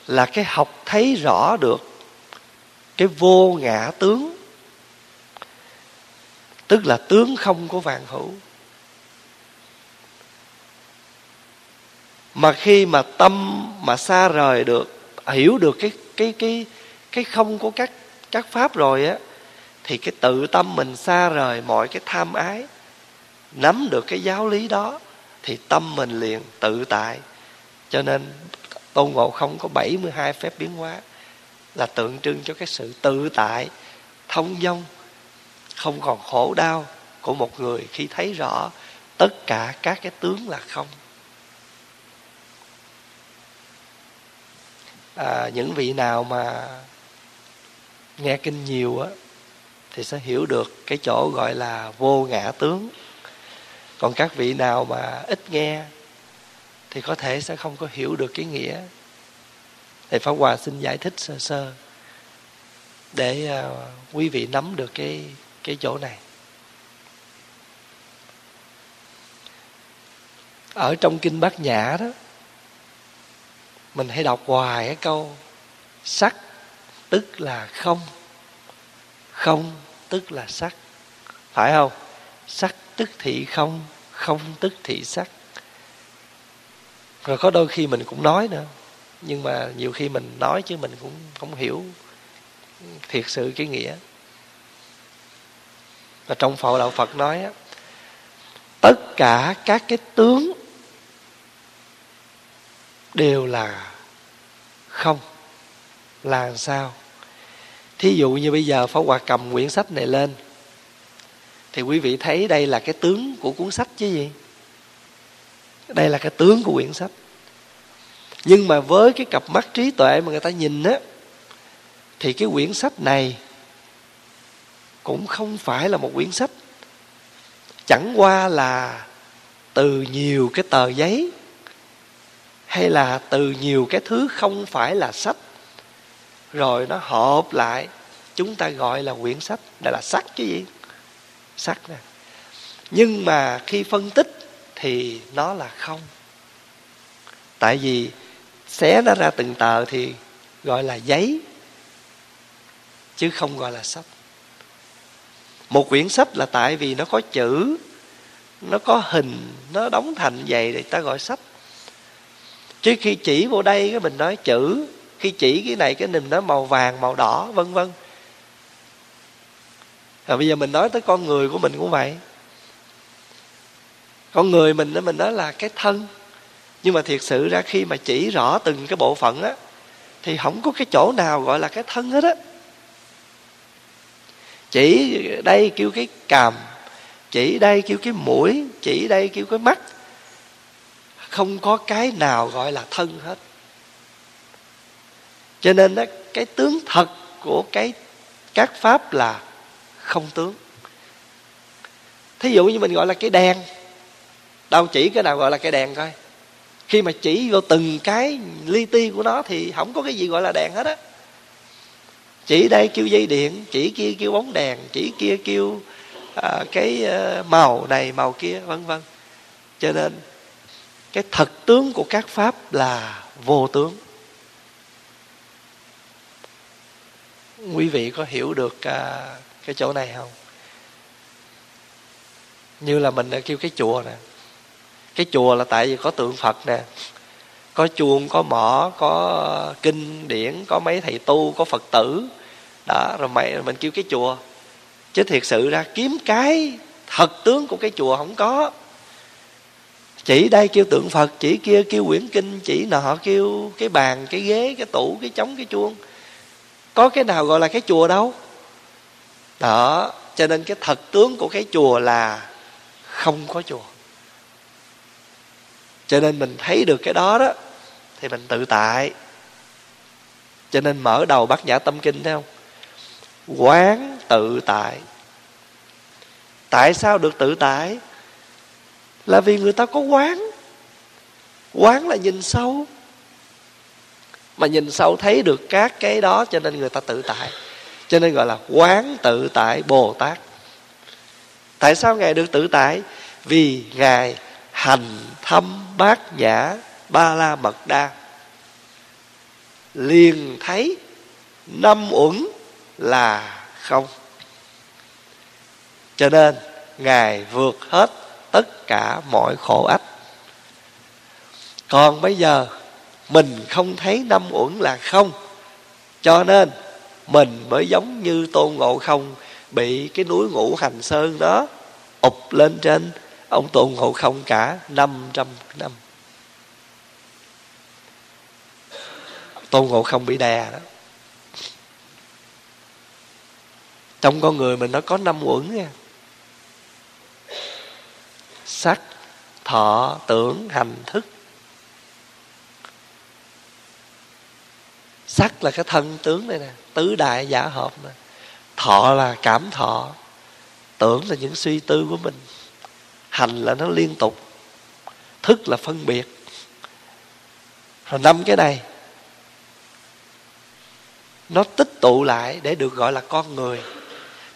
là cái học thấy rõ được cái vô ngã tướng. Tức là tướng không của vạn hữu. Mà khi mà tâm mà xa rời được, hiểu được cái cái cái cái không của các các pháp rồi á, thì cái tự tâm mình xa rời mọi cái tham ái, nắm được cái giáo lý đó, thì tâm mình liền tự tại. Cho nên tôn ngộ không có 72 phép biến hóa là tượng trưng cho cái sự tự tại thông dong không còn khổ đau của một người khi thấy rõ tất cả các cái tướng là không. À, những vị nào mà nghe kinh nhiều á thì sẽ hiểu được cái chỗ gọi là vô ngã tướng. Còn các vị nào mà ít nghe thì có thể sẽ không có hiểu được cái nghĩa thầy pháp hòa xin giải thích sơ sơ để uh, quý vị nắm được cái cái chỗ này. Ở trong kinh bát nhã đó mình hay đọc hoài cái câu sắc tức là không không tức là sắc. Phải không? Sắc tức thị không không tức thị sắc. Rồi có đôi khi mình cũng nói nữa nhưng mà nhiều khi mình nói chứ mình cũng không hiểu thiệt sự cái nghĩa. Và trong phổ đạo phật nói á, tất cả các cái tướng đều là không, là làm sao? Thí dụ như bây giờ phó hòa cầm quyển sách này lên, thì quý vị thấy đây là cái tướng của cuốn sách chứ gì? Đây là cái tướng của quyển sách nhưng mà với cái cặp mắt trí tuệ mà người ta nhìn á, thì cái quyển sách này cũng không phải là một quyển sách. Chẳng qua là từ nhiều cái tờ giấy hay là từ nhiều cái thứ không phải là sách. Rồi nó hợp lại, chúng ta gọi là quyển sách. Đây là sách chứ gì? Sách nè. Nhưng mà khi phân tích thì nó là không. Tại vì xé nó ra từng tờ thì gọi là giấy, chứ không gọi là sách. Một quyển sách là tại vì nó có chữ, nó có hình, nó đóng thành vậy thì ta gọi sách. Chứ khi chỉ vô đây cái mình nói chữ, khi chỉ cái này cái mình nói màu vàng, màu đỏ, vân vân. Rồi bây giờ mình nói tới con người của mình cũng vậy. Con người mình mình nói là cái thân nhưng mà thiệt sự ra khi mà chỉ rõ từng cái bộ phận á, thì không có cái chỗ nào gọi là cái thân hết á. Chỉ đây kêu cái càm, chỉ đây kêu cái mũi, chỉ đây kêu cái mắt. Không có cái nào gọi là thân hết. Cho nên đó cái tướng thật của cái, các pháp là không tướng. Thí dụ như mình gọi là cái đèn, đâu chỉ cái nào gọi là cái đèn coi khi mà chỉ vô từng cái li ti của nó thì không có cái gì gọi là đèn hết á. Chỉ đây kêu dây điện chỉ kia kêu bóng đèn chỉ kia kêu à, cái ờ, màu này màu kia vân vân. Cho nên cái thật tướng của các pháp là vô tướng. Quý vị có hiểu được à, cái chỗ này không? Như là mình đã kêu cái chùa nè cái chùa là tại vì có tượng phật nè, có chuông, có mỏ, có kinh điển, có mấy thầy tu, có phật tử. Đó, rồi mày, mình kêu cái chùa. Chứ thiệt sự ra kiếm cái thật tướng của cái chùa không có. Chỉ đây kêu tượng phật, chỉ kia kêu quyển kinh, chỉ nọ kêu cái bàn, cái ghế, cái tủ, cái trống, cái chuông. Có cái nào gọi là cái chùa đâu? Đó, cho nên cái thật tướng của cái chùa là không có chùa cho nên mình thấy được cái đó đó, thì mình tự tại. Cho nên mở đầu bát nhã tâm kinh, thấy không? Quán tự tại. Tại sao được tự tại? Là vì người ta có quán. Quán là nhìn sâu. Mà nhìn sâu thấy được các cái đó, cho nên người ta tự tại. Cho nên gọi là quán tự tại bồ tát. Tại sao ngài được tự tại? Vì ngài hành thâm bát nhã ba la mật đa. Liền thấy năm uẩn là không. Cho nên ngài vượt hết tất cả mọi khổ ách. Còn bây giờ, mình không thấy năm uẩn là không. Cho nên mình mới giống như tôn ngộ không bị cái núi ngũ hành sơn đó ụp lên trên ông tụng ngộ không cả 500 năm. Tôn ngộ không bị đè đó. Trong con người mình nó có năm uẩn nha. Sắc, thọ, tưởng, hành, thức. Sắc là cái thân tướng này nè, tứ đại giả hợp nè thọ là cảm thọ, tưởng là những suy tư của mình hành là nó liên tục, thức là phân biệt. Rồi năm cái này, nó tích tụ lại để được gọi là con người.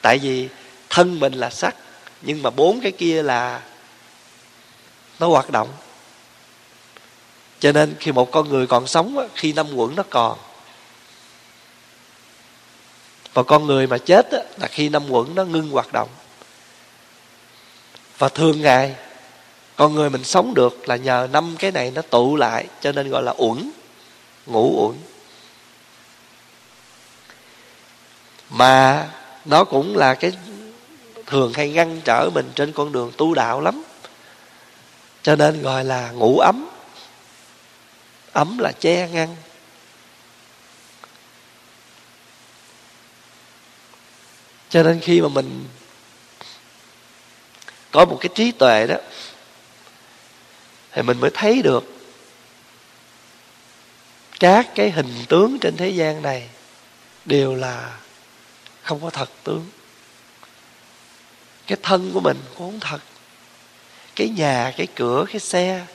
Tại vì thân mình là sắc, nhưng mà bốn cái kia là nó hoạt động. Cho nên khi một con người còn sống khi năm quẩn nó còn. Và con người mà chết là khi năm quẩn nó ngưng hoạt động và thường ngày, con người mình sống được là nhờ năm cái này nó tụ lại, cho nên gọi là uẩn ngủ uẩn. Mà nó cũng là cái thường hay ngăn trở mình trên con đường tu đạo lắm. Cho nên gọi là ngủ ấm. Ấm là che ngăn. Cho nên khi mà mình có một cái trí tuệ đó, thì mình mới thấy được các cái hình tướng trên thế gian này đều là không có thật tướng. Cái thân của mình cũng không thật. Cái nhà, cái cửa, cái xe,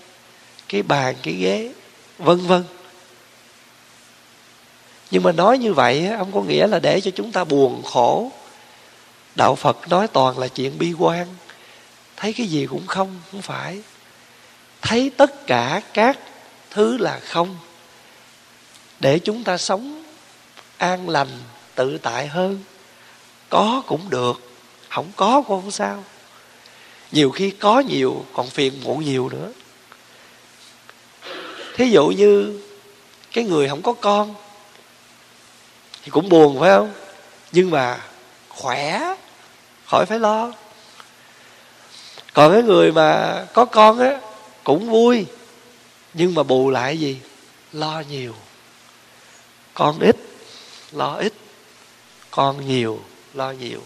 cái bàn, cái ghế, vân vân. Nhưng mà nói như vậy không có nghĩa là để cho chúng ta buồn khổ. Đạo phật nói toàn là chuyện bi quan thấy cái gì cũng không không phải. Thấy tất cả các thứ là không. Để chúng ta sống an lành, tự tại hơn. Có cũng được, không có cũng không sao. Nhiều khi có nhiều, còn phiền muộn nhiều nữa. Thí dụ như cái người không có con, thì cũng buồn phải không? Nhưng mà khỏe, khỏi phải lo còn cái người mà có con á, cũng vui. Nhưng mà bù lại gì? Lo nhiều. Con ít, lo ít. Con nhiều, lo nhiều.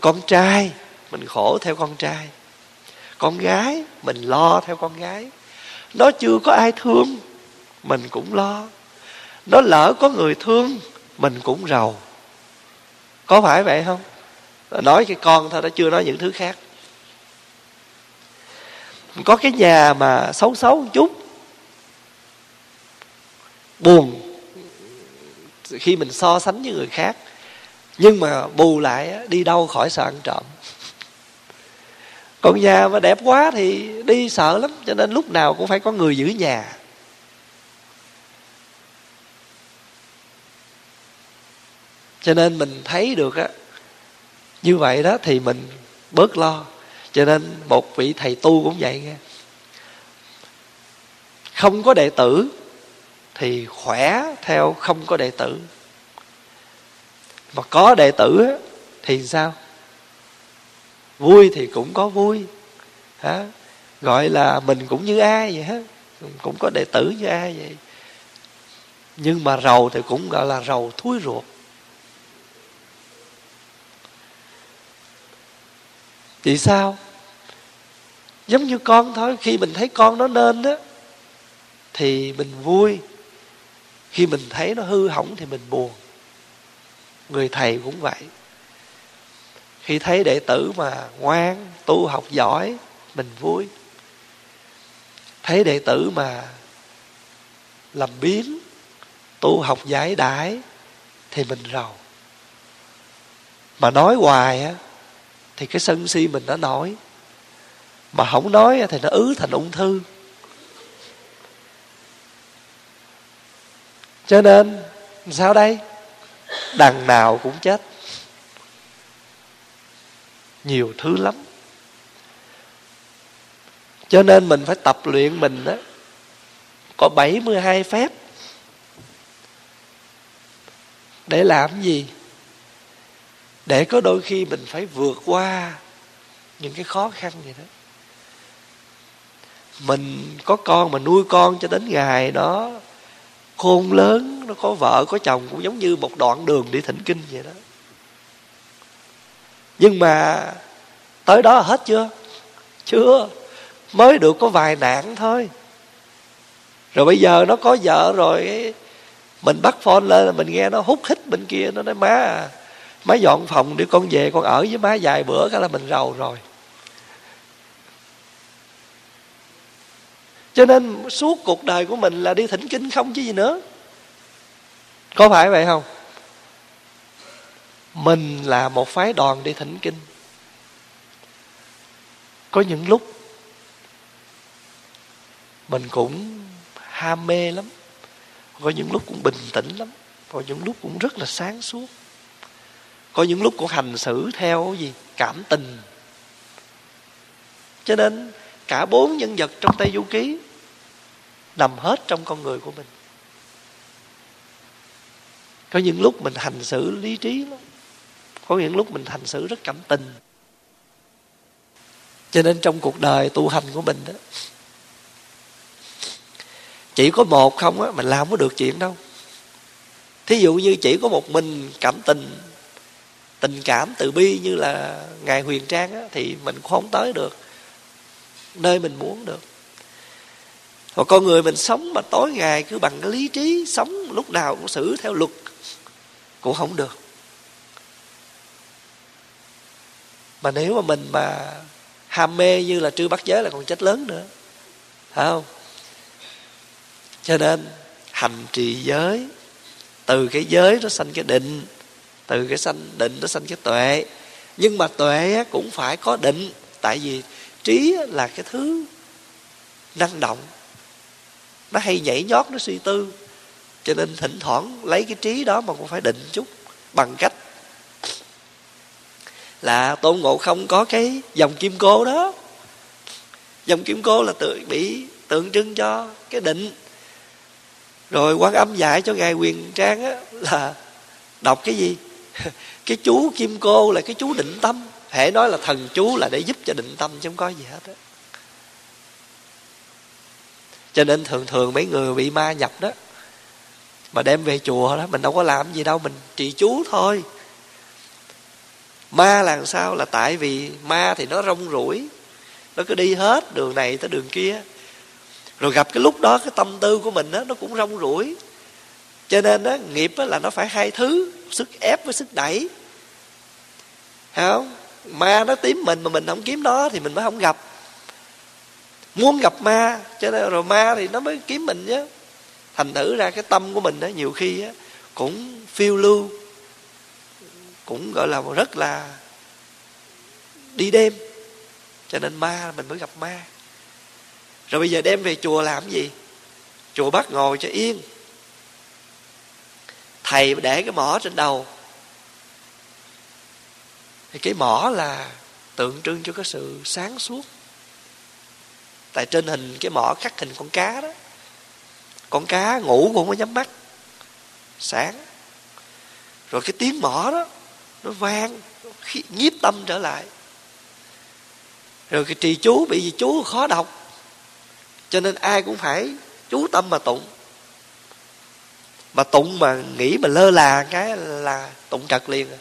Con trai, mình khổ theo con trai. Con gái, mình lo theo con gái. Nó chưa có ai thương, mình cũng lo. Nó lỡ có người thương, mình cũng rầu. Có phải vậy không? Nói cái con thôi, nó chưa nói những thứ khác có cái nhà mà xấu xấu một chút. Buồn. Khi mình so sánh với người khác. Nhưng mà bù lại đi đâu khỏi sợ ăn trộm. Còn nhà mà đẹp quá thì đi sợ lắm, cho nên lúc nào cũng phải có người giữ nhà. Cho nên mình thấy được á, như vậy đó thì mình bớt lo cho nên một vị thầy tu cũng vậy nghe. Không có đệ tử thì khỏe theo không có đệ tử. Mà có đệ tử thì sao? Vui thì cũng có vui, hả? Gọi là mình cũng như ai vậy hết cũng có đệ tử như ai vậy? Nhưng mà rầu thì cũng gọi là rầu thúi ruột. Vì sao? Giống như con thôi, khi mình thấy con nó nên đó thì mình vui. Khi mình thấy nó hư hỏng thì mình buồn. Người thầy cũng vậy. Khi thấy đệ tử mà ngoan, tu học giỏi, mình vui. Thấy đệ tử mà làm biến, tu học giải đãi, thì mình rầu. Mà nói hoài á thì cái sân si mình nó nổi mà không nói thì nó ứ thành ung thư. Cho nên, sao đây? Đằng nào cũng chết. Nhiều thứ lắm. Cho nên mình phải tập luyện mình đó có 72 phép. Để làm gì? Để có đôi khi mình phải vượt qua những cái khó khăn vậy đó. Mình có con mà nuôi con cho đến ngày đó khôn lớn nó có vợ có chồng cũng giống như một đoạn đường đi thỉnh kinh vậy đó. Nhưng mà tới đó hết chưa? Chưa. Mới được có vài nạn thôi. Rồi bây giờ nó có vợ rồi mình bắt phone lên là mình nghe nó hút hít bên kia nó nói má à, má dọn phòng để con về, con ở với má vài bữa cái là mình rầu rồi. Cho nên suốt cuộc đời của mình là đi thỉnh kinh không chứ gì nữa. Có phải vậy không? Mình là một phái đoàn đi thỉnh kinh. Có những lúc mình cũng ham mê lắm. Có những lúc cũng bình tĩnh lắm. Có những lúc cũng rất là sáng suốt có những lúc cũng hành xử theo gì? Cảm tình. Cho nên, cả bốn nhân vật trong tây du ký nằm hết trong con người của mình. Có những lúc mình hành xử lý trí lắm. Có những lúc mình hành xử rất cảm tình. Cho nên trong cuộc đời tu hành của mình đó, chỉ có một không á, mình làm không có được chuyện đâu. Thí dụ như chỉ có một mình cảm tình tình cảm từ bi như là ngài huyền trang á, thì mình cũng không tới được nơi mình muốn được. Và con người mình sống mà tối ngày cứ bằng cái lý trí sống lúc nào cũng xử theo luật cũng không được. Mà nếu mà mình mà ham mê như là trư bắt giới là còn chết lớn nữa phải không? Cho nên hành trì giới từ cái giới nó sanh cái định từ cái sanh định nó sanh cái tuệ. Nhưng mà tuệ cũng phải có định. Tại vì trí là cái thứ năng động. Nó hay nhảy nhót, nó suy tư. Cho nên thỉnh thoảng lấy cái trí đó mà cũng phải định chút bằng cách là tôn ngộ không có cái dòng kim cô đó. Dòng kim cô là tự bị tượng trưng cho cái định. Rồi quan âm dạy cho ngài quyền trang á, là đọc cái gì? cái chú kim cô là cái chú định tâm. Hệ nói là thần chú là để giúp cho định tâm chứ không có gì hết á. Cho nên thường thường mấy người bị ma nhập đó mà đem về chùa đó mình đâu có làm gì đâu mình trì chú thôi. Ma là làm sao là tại vì ma thì nó rong rủi nó cứ đi hết đường này tới đường kia. Rồi gặp cái lúc đó cái tâm tư của mình đó, nó cũng rong rủi cho nên đó, nghiệp đó là nó phải hai thứ sức ép với sức đẩy. Thấy không? Ma nó tím mình mà mình không kiếm nó thì mình mới không gặp. Muốn gặp ma cho nên rồi ma thì nó mới kiếm mình chứ thành thử ra cái tâm của mình đó nhiều khi á, cũng phiêu lưu cũng gọi là rất là đi đêm. Cho nên ma mình mới gặp ma. Rồi bây giờ đem về chùa làm gì? Chùa bắt ngồi cho yên thầy để cái mỏ trên đầu. Thì cái mỏ là tượng trưng cho cái sự sáng suốt. Tại trên hình cái mỏ khắc hình con cá đó. Con cá ngủ cũng không có nhắm mắt. Sáng. Rồi cái tiếng mỏ đó, nó vang nhiếp tâm trở lại. Rồi cái trì chú bị gì chú khó đọc. Cho nên ai cũng phải chú tâm mà tụng mà tụng mà nghĩ mà lơ là, cái là tụng trật liền à.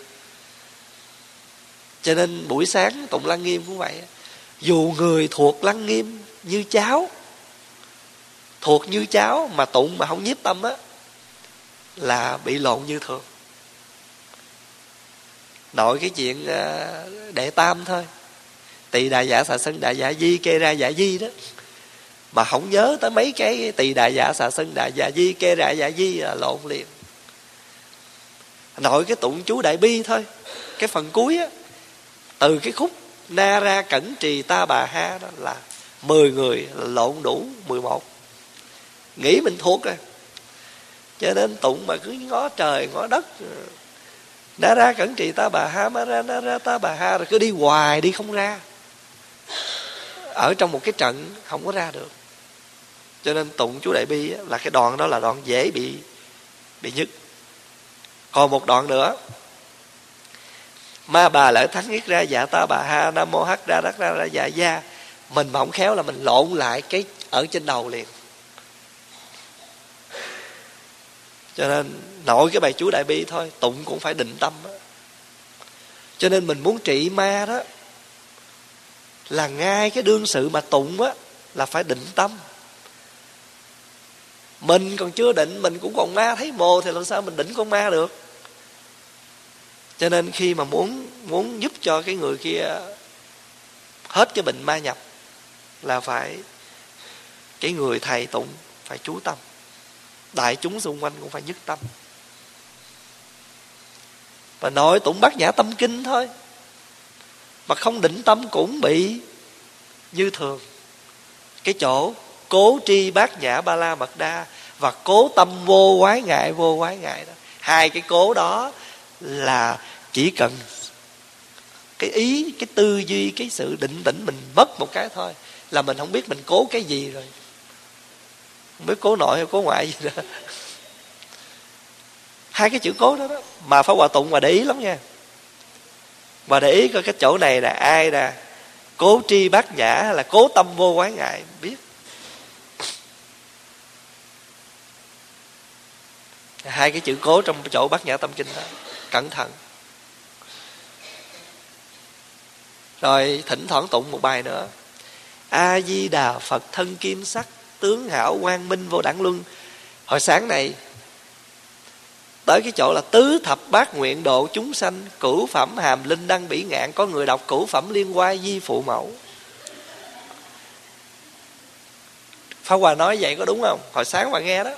cho nên buổi sáng tụng lăng nghiêm cũng vậy dù người thuộc lăng nghiêm như cháu, thuộc như cháu mà tụng mà không nhiếp tâm á, là bị lộn như thường. Nội cái chuyện ờ, đệ tam thôi. Tỳ đại giả xà sân đại giả di, kê ra giả di đó mà không nhớ tới mấy cái tỳ đà dạ xà sân, đà dạ di, kê đà dạ di là lộn liền. Nội cái tụng chú đại bi thôi. Cái phần cuối á, từ cái khúc na ra cẩn trì ta bà ha đó là mười người lộn đủ mười một. Nghĩ mình thuộc rồi. Cho nên tụng mà cứ ngó trời, ngó đất. Na ra cẩn trì ta bà ha, ma ra na ra ta bà ha, rồi cứ đi hoài, đi không ra. Ở trong một cái trận không có ra được cho nên tụng chú đại bi là cái đoạn đó là đoạn dễ bị bị nhất còn một đoạn nữa. Ma bà lợi thắng nhất ra dạ ta bà ha, nam mô hắc ra đắc ra ra dạ gia. Mình mà không khéo là mình lộn lại cái ở trên đầu liền. Cho nên nội cái bài chú đại bi thôi, tụng cũng phải định tâm đó. cho nên mình muốn trị ma đó, là ngay cái đương sự mà tụng á, là phải định tâm mình còn chưa định, mình cũng còn ma, thấy mồ thì làm sao mình định con ma được? Cho nên khi mà muốn muốn giúp cho cái người kia hết cái bệnh ma nhập là phải, cái người thầy tụng phải chú tâm. Đại chúng xung quanh cũng phải nhất tâm. Và nội tụng bát nhã tâm kinh thôi. Mà không định tâm cũng bị như thường cái chỗ cố tri bát nhã ba la mật đa và cố tâm vô quái ngại, vô quái ngại đó. Hai cái cố đó là chỉ cần cái ý, cái tư duy, cái sự định tĩnh mình mất một cái thôi là mình không biết mình cố cái gì rồi. Không biết cố nội hay cố ngoại gì đó. Hai cái chữ cố đó đó, mà phải hòa tụng và để ý lắm nha. Và để ý coi cái chỗ này là ai nè, cố tri bát nhã hay là cố tâm vô quái ngại, biết hai cái chữ cố trong chỗ bát nhã tâm kinh đó. Cẩn thận. Rồi thỉnh thoảng tụng một bài nữa. A di đà phật thân kim sắc, tướng hảo quang minh vô đẳng luân. Hồi sáng này, tới cái chỗ là tứ thập bát nguyện độ chúng sanh, cửu phẩm hàm linh đăng bỉ ngạn, có người đọc cửu phẩm liên quan di phụ mẫu. Pháp Hòa nói vậy có đúng không? Hồi sáng Hòa nghe đó.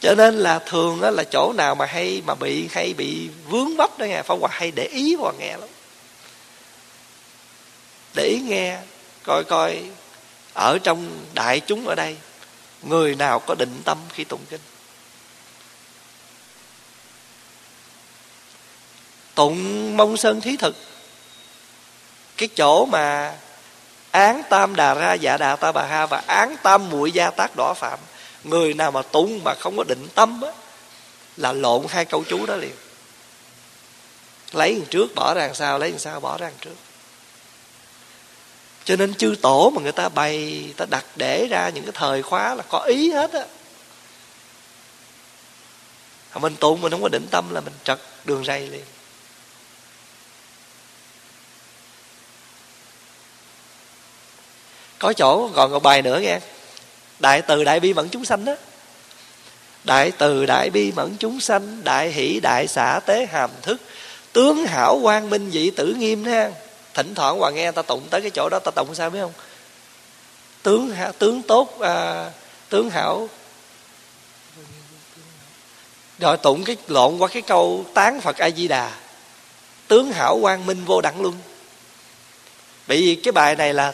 Cho nên là thường đó là chỗ nào mà hay, mà bị, hay bị vướng vấp đó nghe phong Hòa hay để ý vào nghe lắm. Để ý nghe, Coi coi, Ở trong đại chúng ở đây, người nào có định tâm khi tụng kinh? Tụng mông sơn thí thực. Cái chỗ mà án tam đà ra dạ đà ta bà ha và án tam muội gia tác đỏ phạm người nào mà tụng mà không có định tâm á, là lộn hai câu chú đó liền. Lấy đằng trước bỏ ra đằng sau, lấy đằng sau bỏ ra đằng trước. Cho nên chư tổ mà người ta bày, ta đặt để ra những cái thời khóa là có ý hết á. Mình tụng mình không có định tâm là mình trật đường ray liền. Có chỗ còn một bài nữa nghe đại từ đại bi mẫn chúng sanh đó. Đại từ đại bi mẫn chúng sanh đại hỷ đại xã tế hàm thức. Tướng hảo quang minh dị tử nghiêm ha. Thỉnh thoảng hoàng nghe ta tụng tới cái chỗ đó ta tụng sao biết không? Tướng tướng tốt à, tướng hảo. Rồi tụng cái lộn qua cái câu tán phật a di đà tướng hảo quang minh vô đẳng luân. Bởi vì cái bài này là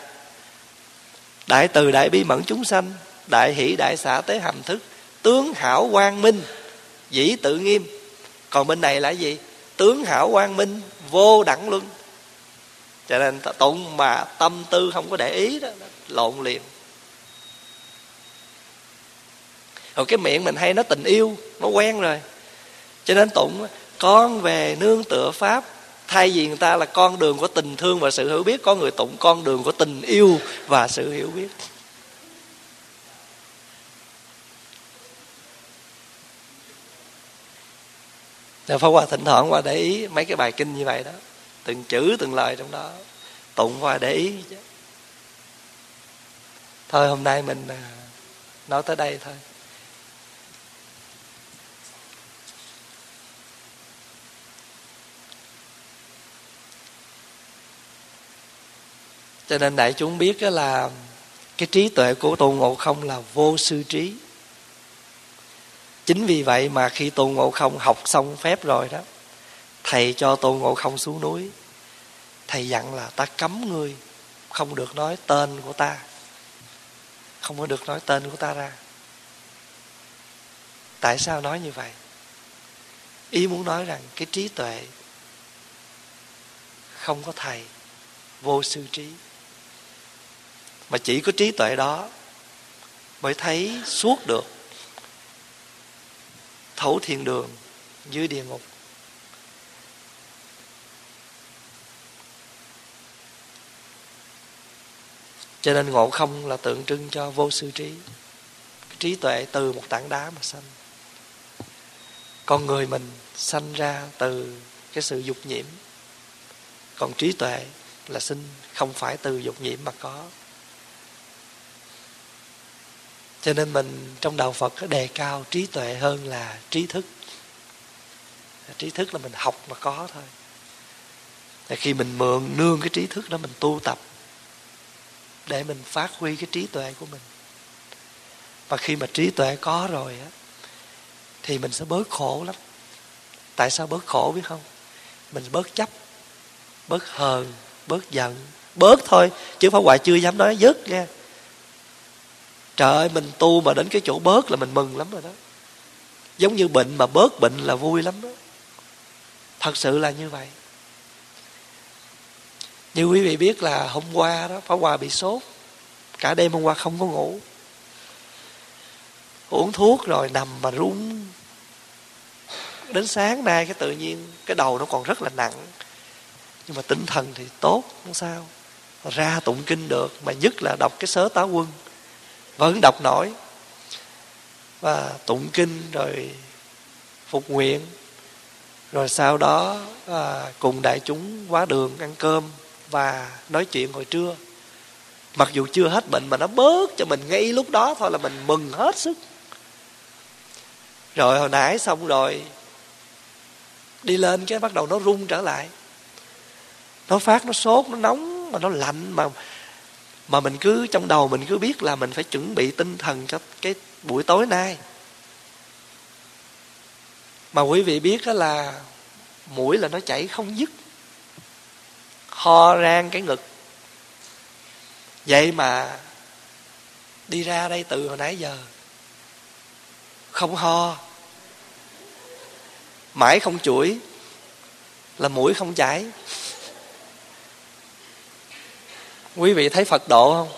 đại từ đại bi mẫn chúng sanh đại hỷ đại xã tế hàm thức, tướng hảo quang minh, dĩ tự nghiêm. Còn bên này là gì? Tướng hảo quang minh, vô đẳng luân. Cho nên tụng mà tâm tư không có để ý đó, lộn liền. Rồi cái miệng mình hay nó tình yêu, nó quen rồi. Cho nên tụng, con về nương tựa pháp, thay vì người ta là con đường của tình thương và sự hiểu biết, có người tụng con đường của tình yêu và sự hiểu biết. Nên Pháp Hòa thỉnh thoảng qua để ý mấy cái bài kinh như vậy đó. Từng chữ, từng lời trong đó. Tụng qua để ý chứ. Thôi, hôm nay mình à, nói tới đây thôi. Cho nên đại chúng biết là cái trí tuệ của tôn ngộ không là vô sư trí chính vì vậy mà khi tôn ngộ không học xong phép rồi đó, thầy cho tôn ngộ không xuống núi. Thầy dặn là, ta cấm ngươi, không được nói tên của ta. Không có được nói tên của ta ra. Tại sao nói như vậy? Ý muốn nói rằng cái trí tuệ không có thầy, vô sư trí. Mà chỉ có trí tuệ đó mới thấy suốt được thấu thiên đường, dưới địa ngục. Cho nên ngộ không là tượng trưng cho vô sư trí. Trí tuệ từ một tảng đá mà sanh. Con người mình sanh ra từ cái sự dục nhiễm. Còn trí tuệ là sinh không phải từ dục nhiễm mà có cho nên mình trong đạo phật đề cao trí tuệ hơn là trí thức. Trí thức là mình học mà có thôi. Thì khi mình mượn nương cái trí thức đó, mình tu tập để mình phát huy cái trí tuệ của mình. Và khi mà trí tuệ có rồi á, thì mình sẽ bớt khổ lắm. Tại sao bớt khổ biết không? Mình bớt chấp, bớt hờn, bớt giận. Bớt thôi, chứ pháp hoại chưa dám nói dứt nha trời ơi, mình tu mà đến cái chỗ bớt là mình mừng lắm rồi đó. Giống như bệnh mà bớt bệnh là vui lắm đó. Thật sự là như vậy. Như quý vị biết là hôm qua đó Pháp Hòa bị sốt. Cả đêm hôm qua không có ngủ. Uống thuốc rồi nằm mà run. Đến sáng nay cái tự nhiên Cái đầu nó còn rất là nặng. Nhưng mà tinh thần thì tốt, Không sao. Ra tụng kinh được, Mà nhất là đọc cái sớ tá quân. Vẫn đọc nổi. Và tụng kinh rồi Phục nguyện. Rồi sau đó à, Cùng đại chúng quá đường ăn cơm và nói chuyện hồi trưa. Mặc dù chưa hết bệnh mà nó bớt cho mình ngay lúc đó thôi là mình mừng hết sức. Rồi hồi nãy xong rồi đi lên cái bắt đầu nó rung trở lại. Nó phát nó sốt nó nóng mà nó lạnh mà mà mình cứ trong đầu mình cứ biết là mình phải chuẩn bị tinh thần cho cái buổi tối nay. Mà quý vị biết đó là mũi là nó chảy không dứt. Ho rang cái ngực. Vậy mà đi ra đây từ hồi nãy giờ không ho. Mãi không chuỗi là mũi không chảy quý vị thấy phật độ không?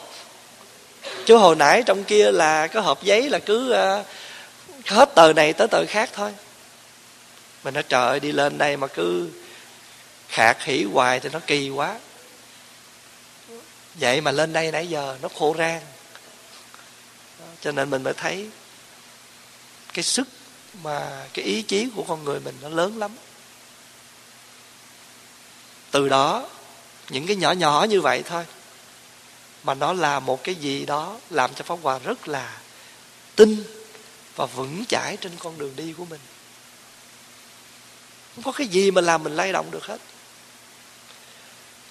Chứ hồi nãy trong kia là có hộp giấy là cứ uh, hết tờ này tới tờ khác thôi. Mình nói trời ơi đi lên đây mà cứ khạc hỉ hoài thì nó kỳ quá. Vậy mà lên đây nãy giờ nó khô rang. Cho nên mình mới thấy cái sức mà cái ý chí của con người mình nó lớn lắm. Từ đó những cái nhỏ nhỏ như vậy thôi mà nó là một cái gì đó làm cho pháp hòa rất là tin và vững chãi trên con đường đi của mình. Không có cái gì mà làm mình lay động được hết.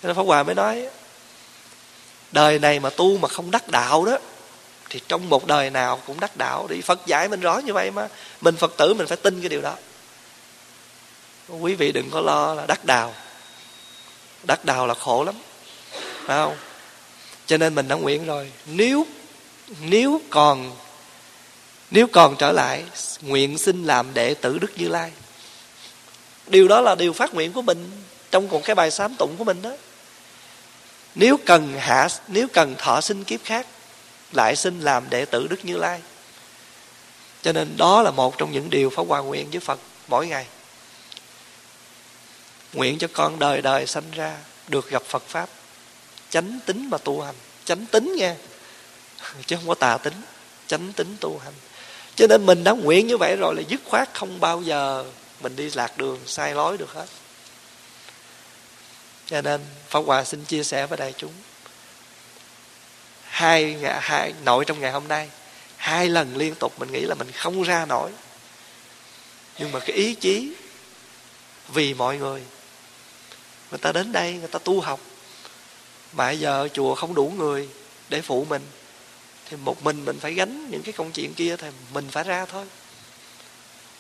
Cho nên Pháp Hòa mới nói, Đời này mà tu mà không đắc đạo đó, Thì trong một đời nào cũng đắc đạo. Thì Phật dạy mình rõ như vậy mà, Mình Phật tử mình phải tin cái điều đó. Quý vị đừng có lo là đắc đạo. Đắc đạo là khổ lắm. Phải không? Cho nên mình đã nguyện rồi. Nếu Nếu còn Nếu còn trở lại, Nguyện xin làm đệ tử Đức Như Lai. Điều đó là điều phát nguyện của mình Trong cùng cái bài sám tụng của mình đó. Nếu cần hạ, nếu cần thọ sinh kiếp khác, lại xin làm đệ tử đức như lai. Cho nên đó là một trong những điều phải hoàn nguyện với phật mỗi ngày. Nguyện cho con đời đời sanh ra, được gặp phật pháp chánh tính mà tu hành. Chánh tính nha. Chứ không có tà tính. Chánh tính tu hành. Cho nên mình đã nguyện như vậy rồi là dứt khoát không bao giờ mình đi lạc đường, sai lối được hết. Cho nên pháp hòa xin chia sẻ với đại chúng. Hai hai nội trong ngày hôm nay. Hai lần liên tục mình nghĩ là mình không ra nổi. Nhưng mà cái ý chí vì mọi người. Người ta đến đây, người ta tu học mà giờ chùa không đủ người để phụ mình, thì một mình mình phải gánh những cái công chuyện kia thì mình phải ra thôi.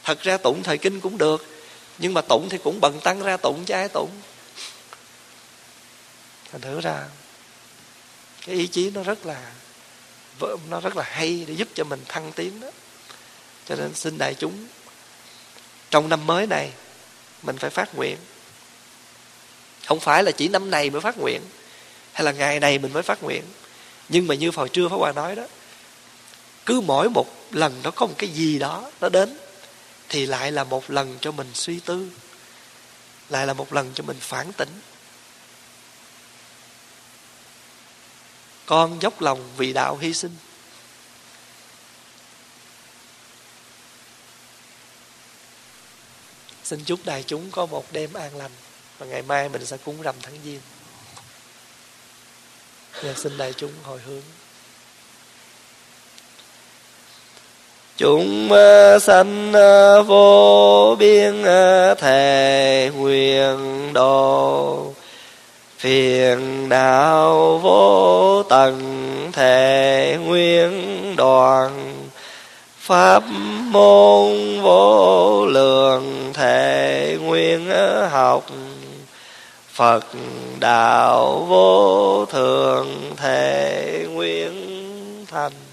Thật ra tụng thời kinh cũng được, nhưng mà tụng thì cũng bận tăng ra tụng chứ ai tụng. Thành thử ra, cái ý chí nó rất là nó rất là hay để giúp cho mình thăng tiến đó. Cho nên xin đại chúng, trong năm mới này, mình phải phát nguyện. Không phải là chỉ năm này mới phát nguyện hay là ngày này mình mới phát nguyện? Nhưng mà như hồi trưa Pháp Hòa nói đó, cứ mỗi một lần nó có một cái gì đó nó đến, thì lại là một lần cho mình suy tư, lại là một lần cho mình phản tỉnh. Con dốc lòng vì đạo hy sinh. Xin chúc đại chúng có một đêm an lành, và ngày mai mình sẽ cúng rằm tháng giêng và xin đại chúng hồi hướng. Chúng ờ, sanh ờ, vô biên ờ, thề nguyện độ phiền não vô tận thể nguyên đoàn. Pháp môn vô lượng thể nguyên học phật đạo vô thường thể nguyên thành.